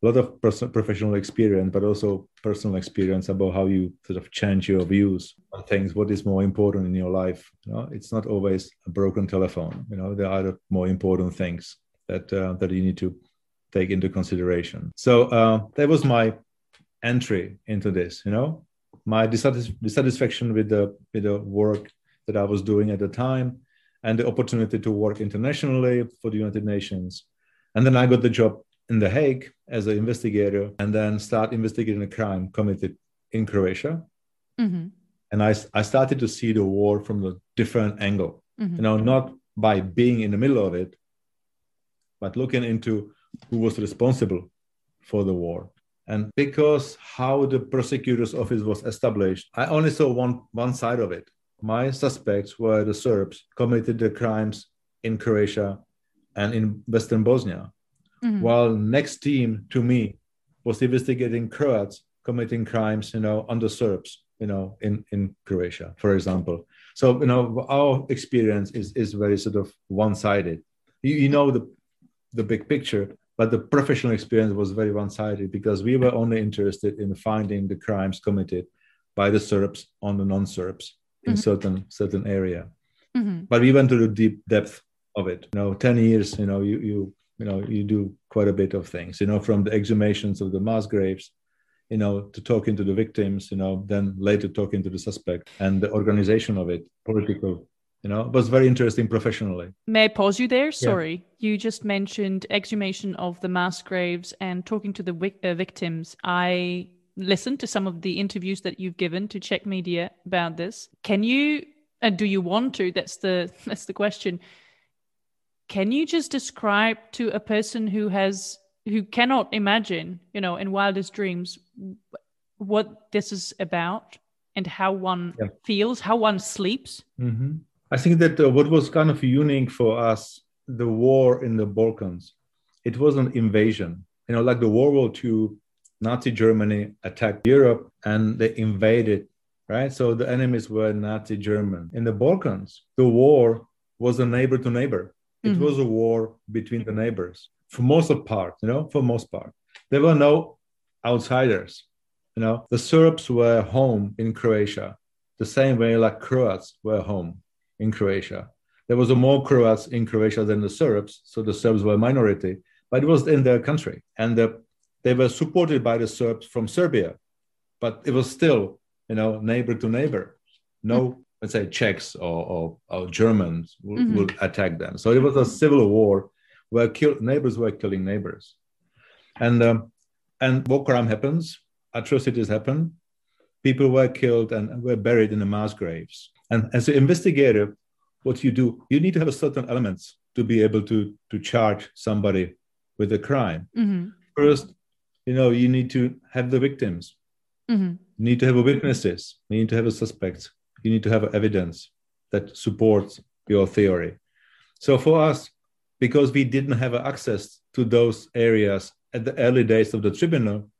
a lot of professional experience, but also personal experience about how you sort of change your views on things. What is more important in your life? You know, it's not always a broken telephone. You know, there are more important things that uh, that you need to take into consideration. So uh, that was my entry into this. You know, my dissatis- dissatisfaction with the with the work that I was doing at the time, and the opportunity to work internationally for the United Nations. And then I got the job in The Hague as an investigator and then start investigating a crime committed in Croatia. Mm-hmm. And I, I started to see the war from a different angle, mm-hmm. you know, not by being in the middle of it, but looking into who was responsible for the war. And because how the prosecutor's office was established, I only saw one, one side of it. My suspects were the Serbs committed the crimes in Croatia and in Western Bosnia. Mm-hmm. While next team to me was investigating Croats committing crimes, you know, under Serbs, you know, in, in Croatia, for example. So, you know, our experience is, is very sort of one-sided. You, you know the the big picture, but the professional experience was very one-sided because we were only interested in finding the crimes committed by the Serbs on the non-Serbs in mm-hmm. certain certain area. Mm-hmm. But we went to the deep depth of it. You know, 10 years, you know, you you you know you do quite a bit of things you know from the exhumations of the mass graves you know to talking to the victims you know then later talking to the suspect and the organization of it political you know it was very interesting professionally. May i pause you there? Sorry. Yeah. you just mentioned exhumation of the mass graves and talking to the wic- uh, victims. I listened to some of the interviews that you've given to czech media about this. Can you and uh, do you want to? That's the that's the question. Can you just describe to a person who has who cannot imagine you know in wildest dreams what this is about and how one yeah. feels how one sleeps? Mm-hmm. I think that uh, what was kind of unique for us the war in the balkans it was an invasion you know like the world war ii Nazi Germany attacked Europe and they invaded, right? So the enemies were Nazi German. In the Balkans, the war was a neighbor to neighbor. It mm-hmm. was a war between the neighbors for most of part, you know, for most part. There were no outsiders. You know, the Serbs were home in Croatia, the same way like Croats were home in Croatia. There was a more Croats in Croatia than the Serbs, so the Serbs were a minority, but it was in their country, and the, they were supported by the Serbs from Serbia, but it was still, you know, neighbor to neighbor. No, mm-hmm. let's say Czechs or, or, or Germans would, mm-hmm. would attack them. So it was a civil war where kill, neighbors were killing neighbors, and um, and war crime happens, atrocities happen, people were killed and were buried in the mass graves. And as an investigator, what you do, you need to have a certain elements to be able to to charge somebody with a crime. Mm-hmm. First, you know, you need to have the victims. Mm-hmm. You need to have witnesses. You need to have a suspect. You need to have evidence that supports your theory. So for us, because we didn't have access to those areas at the early days of the tribunal,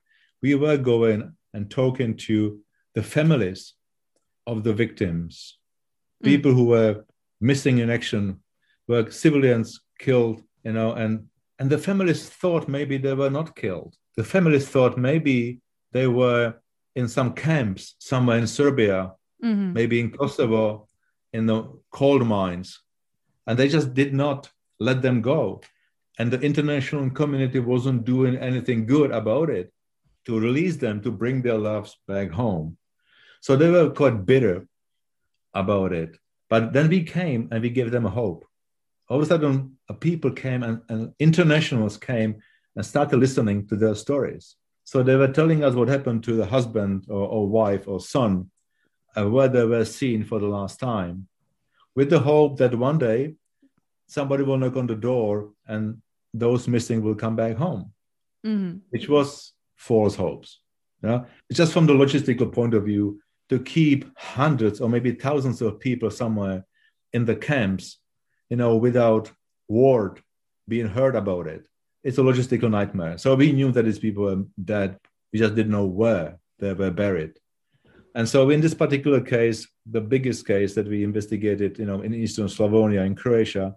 we were going and talking to the families of the victims, mm. people who were missing in action, were civilians killed, you know, and and the families thought maybe they were not killed. The families thought maybe they were in some camps somewhere in Serbia, mm-hmm. maybe in Kosovo, in the coal mines, and they just did not let them go. And the international community wasn't doing anything good about it to release them, to bring their loves back home. So they were quite bitter about it. But then we came and we gave them a hope. All of a sudden, people came and, and internationals came and started listening to their stories. So they were telling us what happened to the husband or, or wife or son, uh, where they were seen for the last time, with the hope that one day somebody will knock on the door and those missing will come back home, mm-hmm. which was false hopes. Yeah? Just from the logistical point of view, to keep hundreds or maybe thousands of people somewhere in the camps, you know, without word being heard about it, it's a logistical nightmare. So we knew that these people were dead. We just didn't know where they were buried. And so in this particular case, the biggest case that we investigated, you know, in Eastern Slavonia, in Croatia,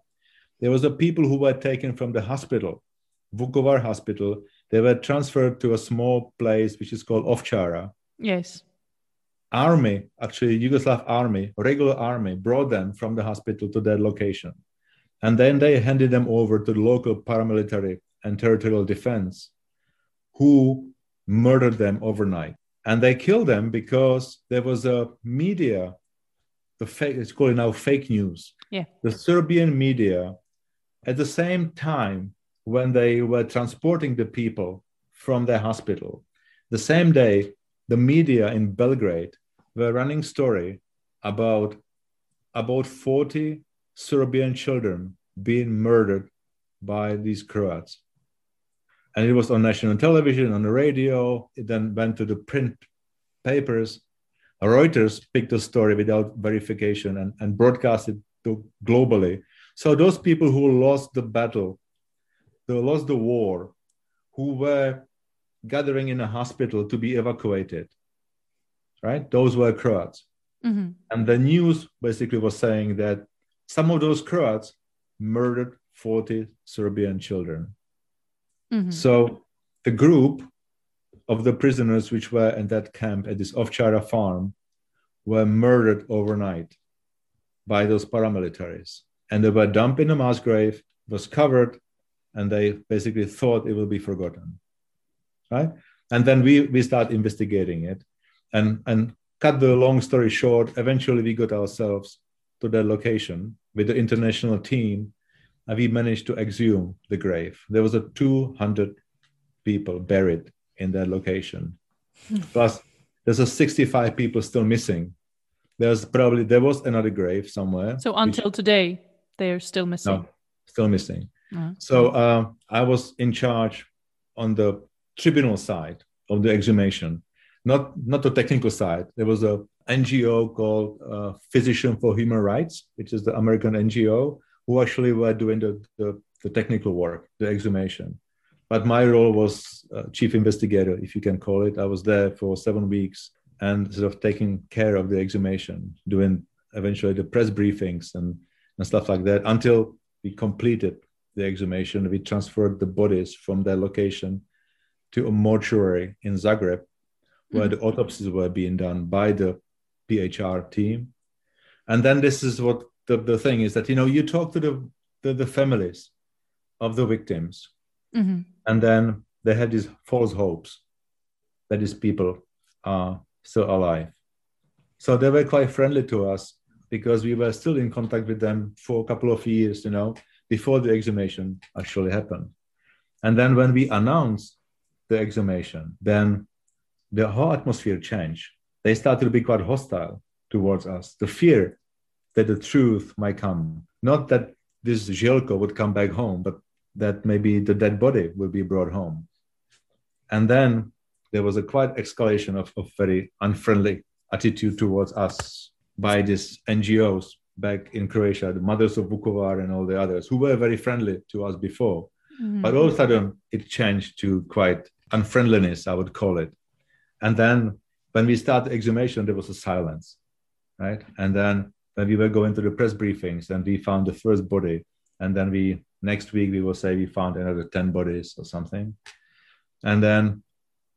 there was a people who were taken from the hospital, Vukovar hospital. They were transferred to a small place which is called Ovčara. Yes. Army, actually Yugoslav army, regular army, brought them from the hospital to that location. And then they handed them over to the local paramilitary and territorial defense, who murdered them overnight. And they killed them because there was a media, the fake, it's called now fake news. Yeah. The Serbian media at the same time, when they were transporting the people from their hospital, the same day, the media in Belgrade were running story about about 40 Serbian children being murdered by these Croats. And it was on national television, on the radio, it then went to the print papers. Reuters picked the story without verification and, and broadcast it to globally. So those people who lost the battle, they lost the war, who were gathering in a hospital to be evacuated, right? Those were Croats. Mm-hmm. And the news basically was saying that some of those Croats murdered 40 Serbian children. Mm-hmm. So the group of the prisoners which were in that camp at this Ovčara farm were murdered overnight by those paramilitaries and they were dumped in a mass grave, was covered, and they basically thought it will be forgotten. Right? And then we we start investigating it. And and cut the long story short, eventually we got ourselves to that location with the international team, and we managed to exhume the grave. There was a 200 people buried in that location. Hmm. Plus, there's a 65 people still missing. There's probably there was another grave somewhere. So until which, today, they're still missing. No, still missing. Uh-huh. So uh, I was in charge on the tribunal side of the exhumation, not not the technical side. There was a NGO called uh, Physician for Human Rights, which is the American NGO, who actually were doing the, the, the technical work, the exhumation. but my role was uh, chief investigator, if you can call it. I was there for seven weeks and sort of taking care of the exhumation, doing eventually the press briefings and, and stuff like that until we completed the exhumation. We transferred the bodies from their location to a mortuary in Zagreb, where mm-hmm. the autopsies were being done by the PHR team. And then this is what the, the thing is that, you know, you talk to the, the, the families of the victims, mm-hmm. and then they have these false hopes that these people are still alive. So they were quite friendly to us because we were still in contact with them for a couple of years, you know, before the exhumation actually happened. And then when we announced the exhumation, then the whole atmosphere changed. They started to be quite hostile towards us. The fear that the truth might come, not that this Zhelko would come back home, but that maybe the dead body will be brought home. And then there was a quite escalation of, of very unfriendly attitude towards us by these NGOs back in Croatia, the Mothers of Vukovar and all the others, who were very friendly to us before. Mm-hmm. But all of a sudden, it changed to quite unfriendliness, I would call it. And then when we started exhumation, there was a silence, right? And then when we were going to the press briefings and we found the first body, and then we next week we will say we found another 10 bodies or something. And then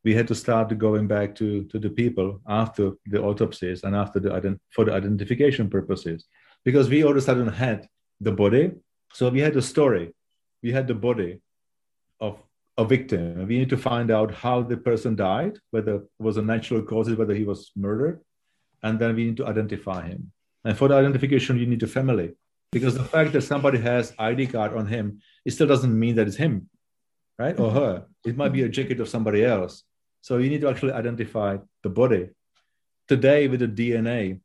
we had to start going back to, to the people after the autopsies and after the for the identification purposes because we all of a sudden had the body so we had a story we had the body of a victim we need to find out how the person died whether it was a natural causes whether he was murdered and then we need to identify him and for the identification you need a family because the fact that somebody has id card on him it still doesn't mean that it's him right or her it might be a jacket of somebody else so you need to actually identify the body. Today, with the DNA,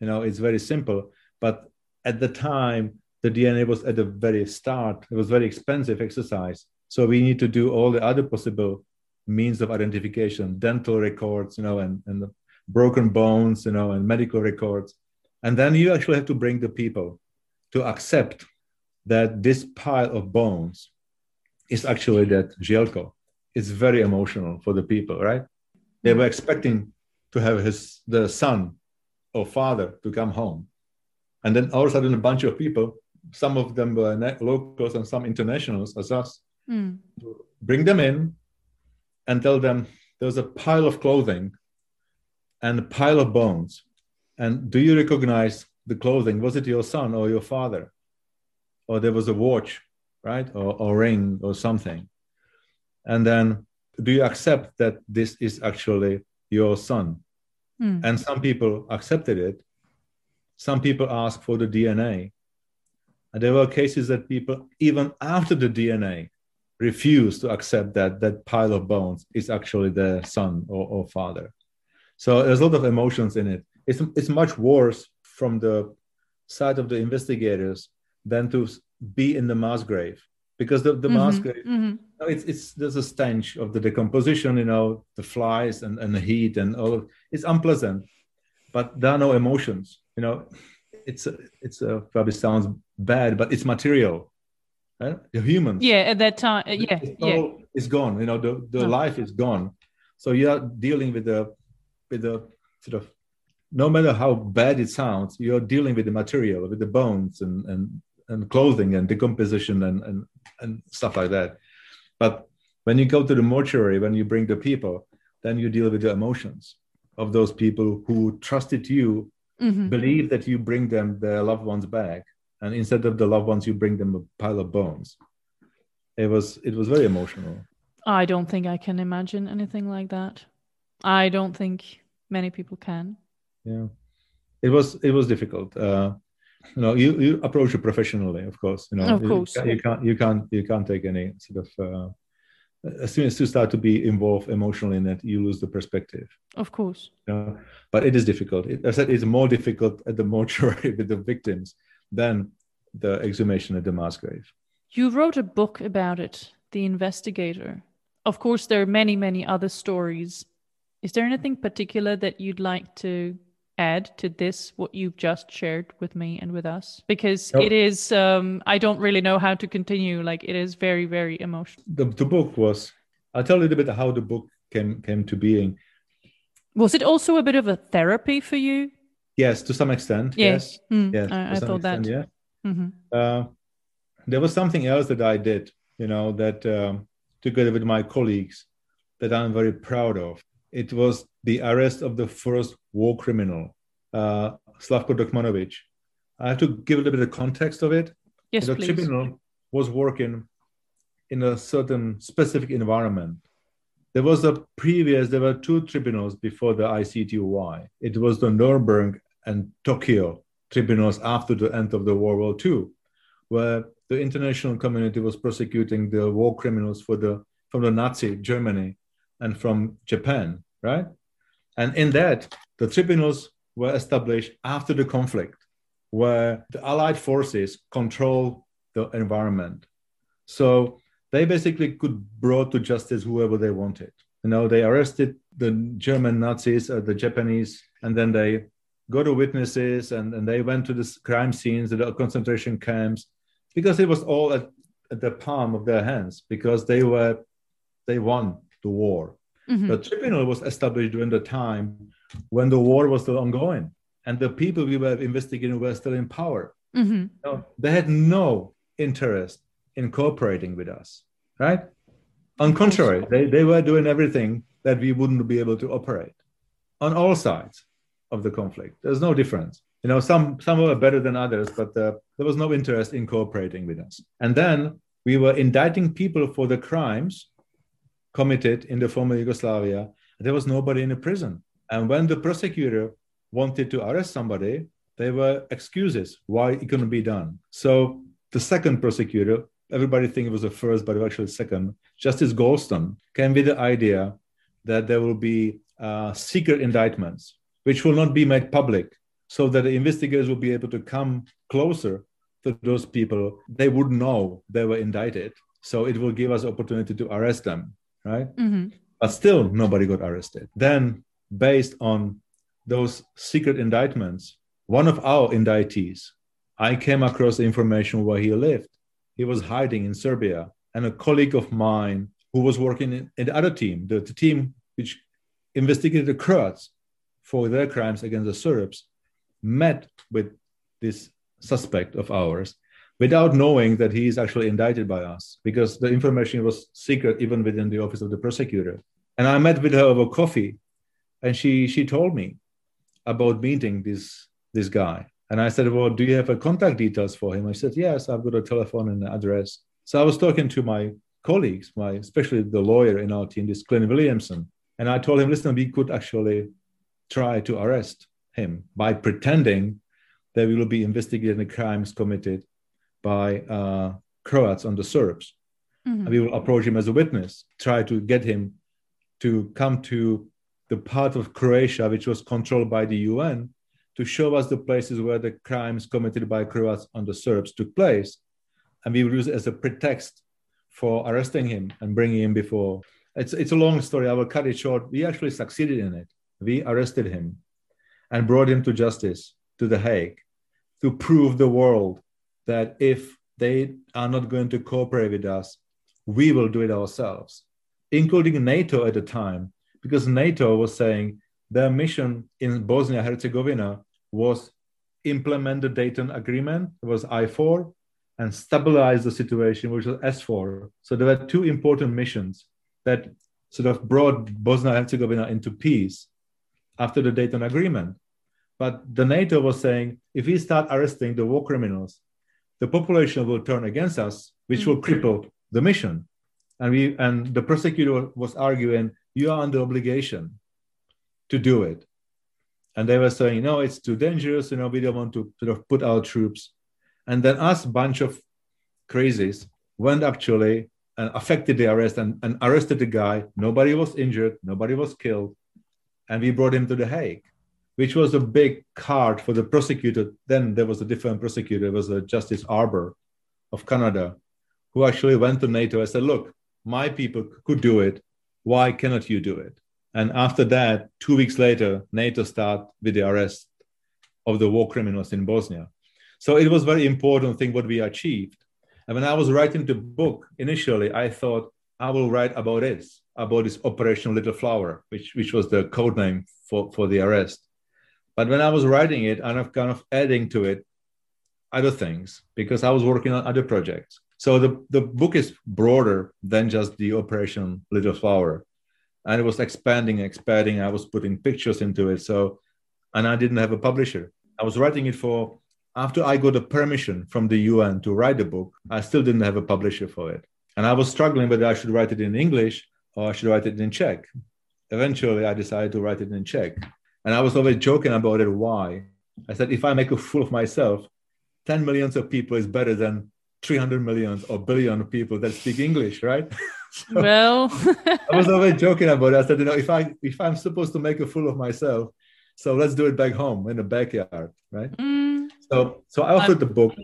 you know, it's very simple. But at the time, the DNA was at the very start. It was very expensive exercise. So we need to do all the other possible means of identification, dental records, you know, and, and broken bones, you know, and medical records. And then you actually have to bring the people to accept that this pile of bones is actually that Zhelko it's very emotional for the people, right? They were expecting to have his the son or father to come home, and then all of a sudden a bunch of people, some of them were locals and some internationals as us, mm. bring them in and tell them there's a pile of clothing and a pile of bones, and do you recognize the clothing? Was it your son or your father, or there was a watch, right, or, or ring or something? and then do you accept that this is actually your son mm. and some people accepted it some people ask for the dna and there were cases that people even after the dna refused to accept that that pile of bones is actually their son or, or father so there's a lot of emotions in it it's, it's much worse from the side of the investigators than to be in the mass grave because the, the mm-hmm. mask mm-hmm. it's it's there's a stench of the decomposition you know the flies and, and the heat and all of it's unpleasant but there are no emotions you know it's a, it's a, probably sounds bad but it's material right? the humans yeah at that time yeah it's, yeah it's gone you know the, the oh. life is gone so you're dealing with the with the sort of no matter how bad it sounds you're dealing with the material with the bones and and and clothing and decomposition and, and, and stuff like that. But when you go to the mortuary, when you bring the people, then you deal with the emotions of those people who trusted you, mm-hmm. believe that you bring them their loved ones back, and instead of the loved ones, you bring them a pile of bones. It was it was very emotional. I don't think I can imagine anything like that. I don't think many people can. Yeah, it was it was difficult. Uh, you know you, you approach it professionally of course you know of course you, you can't you can't you can't take any sort of uh, as soon as you start to be involved emotionally in it you lose the perspective of course you know? but it is difficult it, i said it's more difficult at the mortuary with the victims than the exhumation at the mass grave you wrote a book about it the investigator of course there are many many other stories is there anything particular that you'd like to add to this what you've just shared with me and with us? Because it is, um, I don't really know how to continue. Like it is very, very emotional. The, the book was, I'll tell you a little bit how the book came came to being. Was it also a bit of a therapy for you? Yes, to some extent. Yes, yes, mm, yes I, I thought extent, that. Yeah. Mm-hmm. Uh, there was something else that I did, you know, that um, together with my colleagues, that I'm very proud of. It was the arrest of the first war criminal, uh, Slavko Dokmanovic. I have to give a little bit of context of it. Yes, the please. criminal was working in a certain specific environment. There was a previous, there were two tribunals before the ICTY. It was the Nuremberg and Tokyo tribunals after the end of the World War II, where the international community was prosecuting the war criminals for the from the Nazi Germany and from Japan, right? And in that, the tribunals were established after the conflict, where the Allied forces control the environment. So they basically could brought to justice whoever they wanted. You know, they arrested the German Nazis or the Japanese, and then they got to witnesses and, and they went to the crime scenes, the concentration camps, because it was all at, at the palm of their hands, because they were they won the war. Mm-hmm. The tribunal was established during the time when the war was still ongoing, and the people we were investigating were still in power. Mm-hmm. Know, they had no interest in cooperating with us, right? On contrary, they, they were doing everything that we wouldn't be able to operate on all sides of the conflict. There's no difference. You know, some some were better than others, but uh, there was no interest in cooperating with us. And then we were indicting people for the crimes committed in the former Yugoslavia. There was nobody in the prison. And when the prosecutor wanted to arrest somebody, there were excuses why it couldn't be done. So the second prosecutor, everybody think it was the first, but actually the second, Justice Goldstone, came with the idea that there will be uh, secret indictments, which will not be made public, so that the investigators will be able to come closer to those people. They would know they were indicted, so it will give us opportunity to arrest them right? Mm-hmm. But still, nobody got arrested. Then, based on those secret indictments, one of our indictees, I came across information where he lived. He was hiding in Serbia. And a colleague of mine who was working in, in the other team, the, the team which investigated the Croats for their crimes against the Serbs, met with this suspect of ours without knowing that he is actually indicted by us because the information was secret even within the office of the prosecutor. And I met with her over coffee and she she told me about meeting this this guy. And I said, Well, do you have a contact details for him? I said, Yes, I've got a telephone and an address. So I was talking to my colleagues, my especially the lawyer in our team, this Clint Williamson. And I told him, listen, we could actually try to arrest him by pretending that we will be investigating the crimes committed by uh, Croats on the Serbs. Mm-hmm. And we will approach him as a witness, try to get him to come to the part of Croatia which was controlled by the UN to show us the places where the crimes committed by Croats on the Serbs took place. And we will use it as a pretext for arresting him and bringing him before. It's, it's a long story. I will cut it short. We actually succeeded in it. We arrested him and brought him to justice, to The Hague, to prove the world that if they are not going to cooperate with us, we will do it ourselves, including NATO at the time, because NATO was saying their mission in Bosnia Herzegovina was implement the Dayton Agreement, it was IFOR, and stabilize the situation, which was SFOR. So there were two important missions that sort of brought Bosnia Herzegovina into peace after the Dayton Agreement. But the NATO was saying if we start arresting the war criminals, the population will turn against us, which will mm-hmm. cripple the mission. And we and the prosecutor was arguing, you are under obligation to do it. And they were saying, no, it's too dangerous, you know, we don't want to sort of put our troops. And then us bunch of crazies went actually and affected the arrest and, and arrested the guy. Nobody was injured, nobody was killed. And we brought him to The Hague which was a big card for the prosecutor. Then there was a different prosecutor, it was a Justice Arbour of Canada, who actually went to NATO and said, Look, my people could do it. Why cannot you do it? And after that, two weeks later, NATO started with the arrest of the war criminals in Bosnia. So it was very important thing what we achieved. And when I was writing the book initially, I thought I will write about it, about this Operation Little Flower, which which was the code name for, for the arrest. But when I was writing it, and I'm kind of adding to it other things because I was working on other projects. So the, the book is broader than just the Operation Little Flower. And it was expanding, expanding. I was putting pictures into it. So, and I didn't have a publisher. I was writing it for, after I got a permission from the UN to write the book, I still didn't have a publisher for it. And I was struggling whether I should write it in English or I should write it in Czech. Eventually, I decided to write it in Czech. And I was always joking about it. Why? I said, if I make a fool of myself, 10 millions of people is better than 300 millions or billion people that speak English, right? so well, I was always joking about it. I said, you know, if I if I'm supposed to make a fool of myself, so let's do it back home in the backyard, right? Mm. So so I offered the book.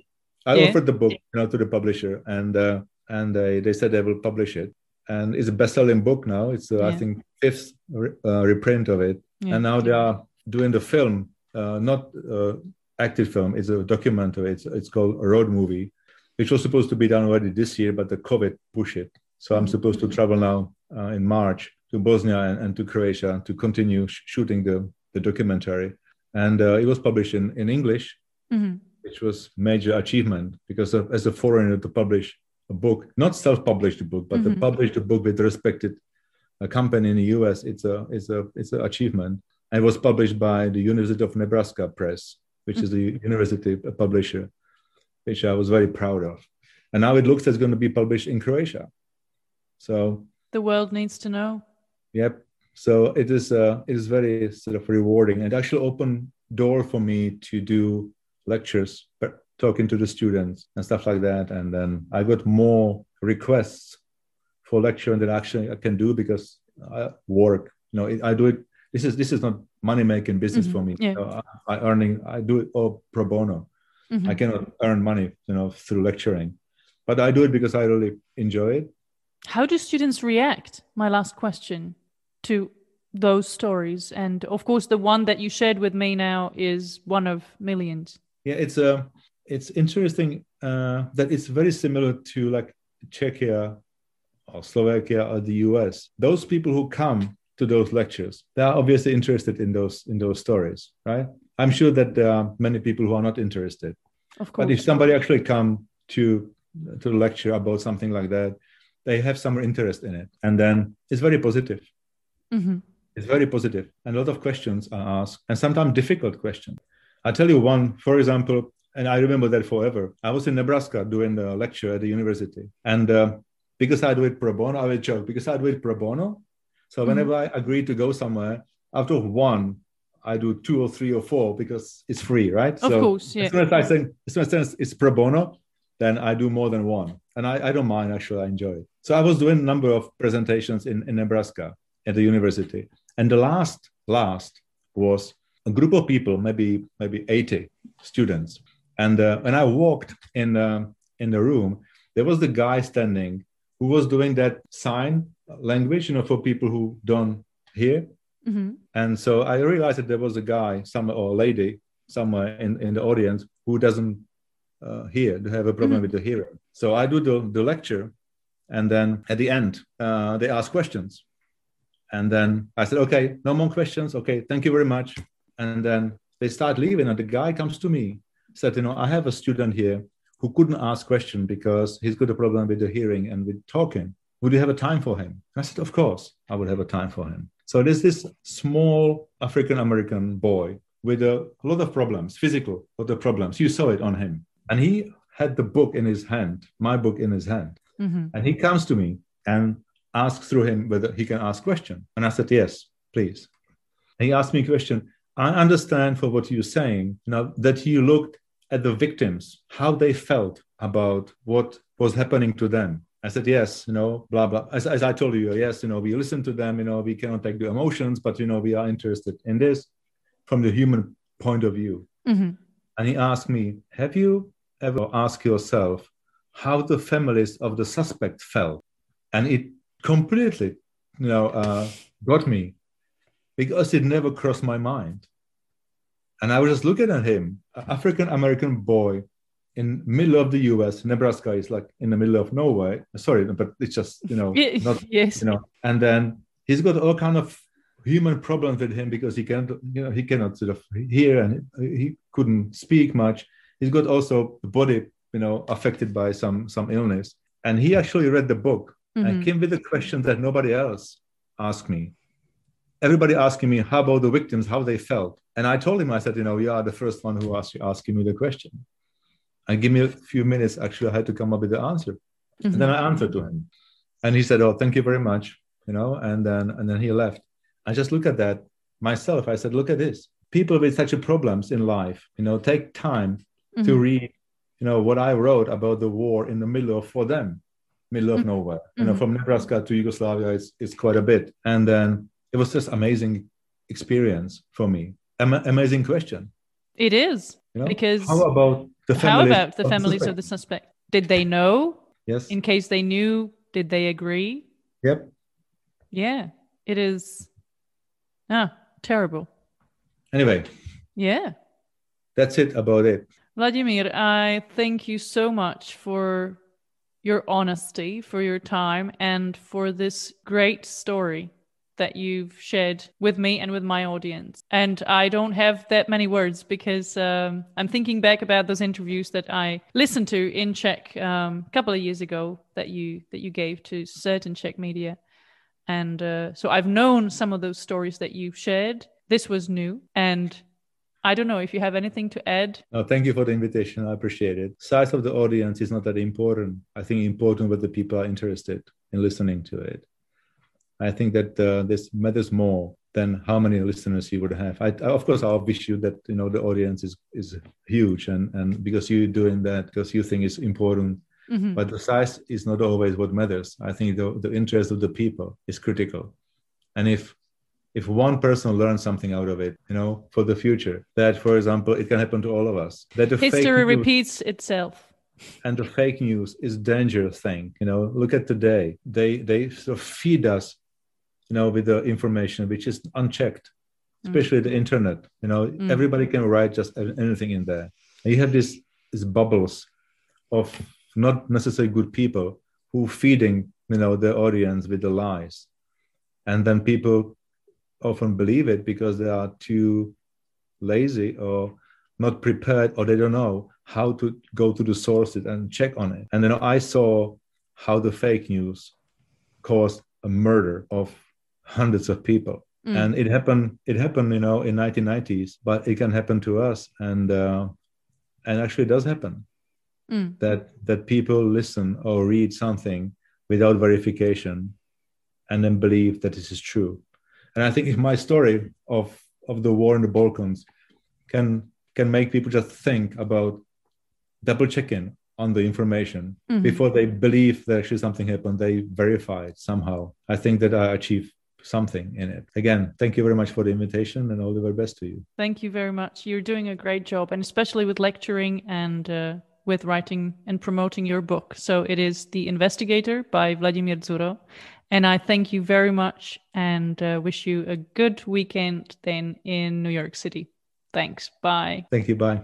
I yeah. offered the book, you know, to the publisher, and uh, and uh, they said they will publish it. And it's a best-selling book now. It's uh, yeah. I think fifth uh, reprint of it, yeah. and now they are doing the film, uh, not uh, active film. It's a documentary. It's it's called a road movie which was supposed to be done already this year, but the COVID pushed it. So I'm supposed to travel now uh, in March to Bosnia and, and, to Croatia to continue sh- shooting the, the documentary. And uh, it was published in, in English, mm-hmm. which was major achievement because of, as a foreigner to publish a book, not self-published book, but mm-hmm. to publish a book with a respected a uh, company in the US, it's a it's a it's an achievement. And it was published by the University of Nebraska Press, which mm-hmm. is a university publisher which I was very proud of. And now it looks as going to be published in Croatia. So the world needs to know. Yep. So it is uh, it is very sort of rewarding and actually opened door for me to do lectures, talking to the students and stuff like that. And then I got more requests for lecturing than actually I can do because I work. You know, I do it. This is this is not money making business mm-hmm. for me. Yeah. So I, I earning. I do it all pro bono. Mm-hmm. I cannot earn money, you know, through lecturing, but I do it because I really enjoy it. How do students react? My last question to those stories, and of course, the one that you shared with me now is one of millions. Yeah, it's a. It's interesting uh, that it's very similar to like Czechia or Slovakia or the US. Those people who come to those lectures, they are obviously interested in those in those stories, right? I'm sure that there are many people who are not interested. Of course. But if somebody actually come to to the lecture about something like that, they have some interest in it, and then it's very positive. Mm-hmm. It's very positive, and a lot of questions are asked, and sometimes difficult questions. I tell you one, for example, and I remember that forever. I was in Nebraska doing the lecture at the university, and uh, because I do it pro bono, I will joke because I do it pro bono. So mm-hmm. whenever mm-hmm. I agree to go somewhere, after one I do two or three or four because it's free, right? Of so course, yeah. As soon as I say, as soon as it's pro bono, then I do more than one, and I, I don't mind. Actually, I enjoy it. So I was doing a number of presentations in, in Nebraska at the university, and the last last was a group of people, maybe maybe eighty students, and uh, when I walked in uh, in the room, there was the guy standing who was doing that sign language, you know, for people who don't hear Mm-hmm. And so I realized that there was a guy, some or a lady somewhere in, in the audience who doesn't uh, hear, they have a problem mm-hmm. with the hearing. So I do the, the lecture, and then at the end, uh, they ask questions. And then I said, okay, no more questions. Okay, thank you very much. And then they start leaving, and the guy comes to me, said, you know, I have a student here who couldn't ask question because he's got a problem with the hearing and with talking. Would you have a time for him? I said, of course, I would have a time for him. So there's this small African American boy with a lot of problems, physical, lot of problems. You saw it on him. And he had the book in his hand, my book in his hand. Mm-hmm. And he comes to me and asks through him whether he can ask question. And I said, yes, please. And he asked me a question. I understand for what you're saying, you know, that you looked at the victims, how they felt about what was happening to them. I said, yes, you know, blah, blah. As, as I told you, yes, you know, we listen to them, you know, we cannot take the emotions, but, you know, we are interested in this from the human point of view. Mm-hmm. And he asked me, have you ever asked yourself how the families of the suspect felt? And it completely, you know, uh, got me because it never crossed my mind. And I was just looking at him, African American boy in middle of the US. Nebraska is like in the middle of nowhere. Sorry, but it's just you know not yes. you know. And then he's got all kind of human problems with him because he can't you know he cannot sort of hear and he couldn't speak much. He's got also the body you know affected by some some illness. And he actually read the book mm-hmm. and came with a question that nobody else asked me everybody asking me how about the victims, how they felt. And I told him, I said, you know, you are the first one who asked asking me the question. And give me a few minutes. Actually, I had to come up with the answer. Mm-hmm. And then I answered to him. And he said, Oh, thank you very much. You know, and then and then he left. I just look at that myself. I said, look at this. People with such problems in life, you know, take time mm-hmm. to read, you know, what I wrote about the war in the middle of for them, middle of mm-hmm. nowhere. You know, mm-hmm. from Nebraska to Yugoslavia, it's, it's quite a bit. And then it was just amazing experience for me. Am- amazing question. It is you know? because how about the families? How about the families of the suspect? Did they know? Yes. In case they knew, did they agree? Yep. Yeah, it is. Ah, terrible. Anyway. Yeah. That's it about it. Vladimir, I thank you so much for your honesty, for your time, and for this great story that you've shared with me and with my audience. And I don't have that many words because um, I'm thinking back about those interviews that I listened to in Czech um, a couple of years ago that you that you gave to certain Czech media. And uh, so I've known some of those stories that you've shared. This was new. And I don't know if you have anything to add. No, thank you for the invitation. I appreciate it. Size of the audience is not that important. I think important whether people are interested in listening to it. I think that uh, this matters more than how many listeners you would have. I, of course, I wish you that you know the audience is is huge, and and because you're doing that because you think it's important. Mm-hmm. But the size is not always what matters. I think the, the interest of the people is critical, and if if one person learns something out of it, you know, for the future, that for example, it can happen to all of us. That the history repeats itself and the fake news is dangerous thing you know look at today they they sort of feed us you know, with the information which is unchecked, mm. especially mm. the internet. You know, mm. everybody can write just anything in there. And you have these these bubbles of not necessarily good people who feeding you know the audience with the lies, and then people often believe it because they are too lazy or not prepared or they don't know how to go to the sources and check on it. And then I saw how the fake news caused a murder of hundreds of people mm. and it happened it happened you know in 1990s but it can happen to us and uh, and actually it does happen mm. that that people listen or read something without verification and then believe that this is true and i think if my story of of the war in the balkans can can make people just think about double checking on the information mm-hmm. before they believe that actually something happened they verify it somehow i think that i achieve something in it. Again, thank you very much for the invitation and all the very best to you. Thank you very much. You're doing a great job, and especially with lecturing and uh, with writing and promoting your book. So it is The Investigator by Vladimir Dzuro. And I thank you very much and uh, wish you a good weekend then in New York City. Thanks. Bye. Thank you. Bye.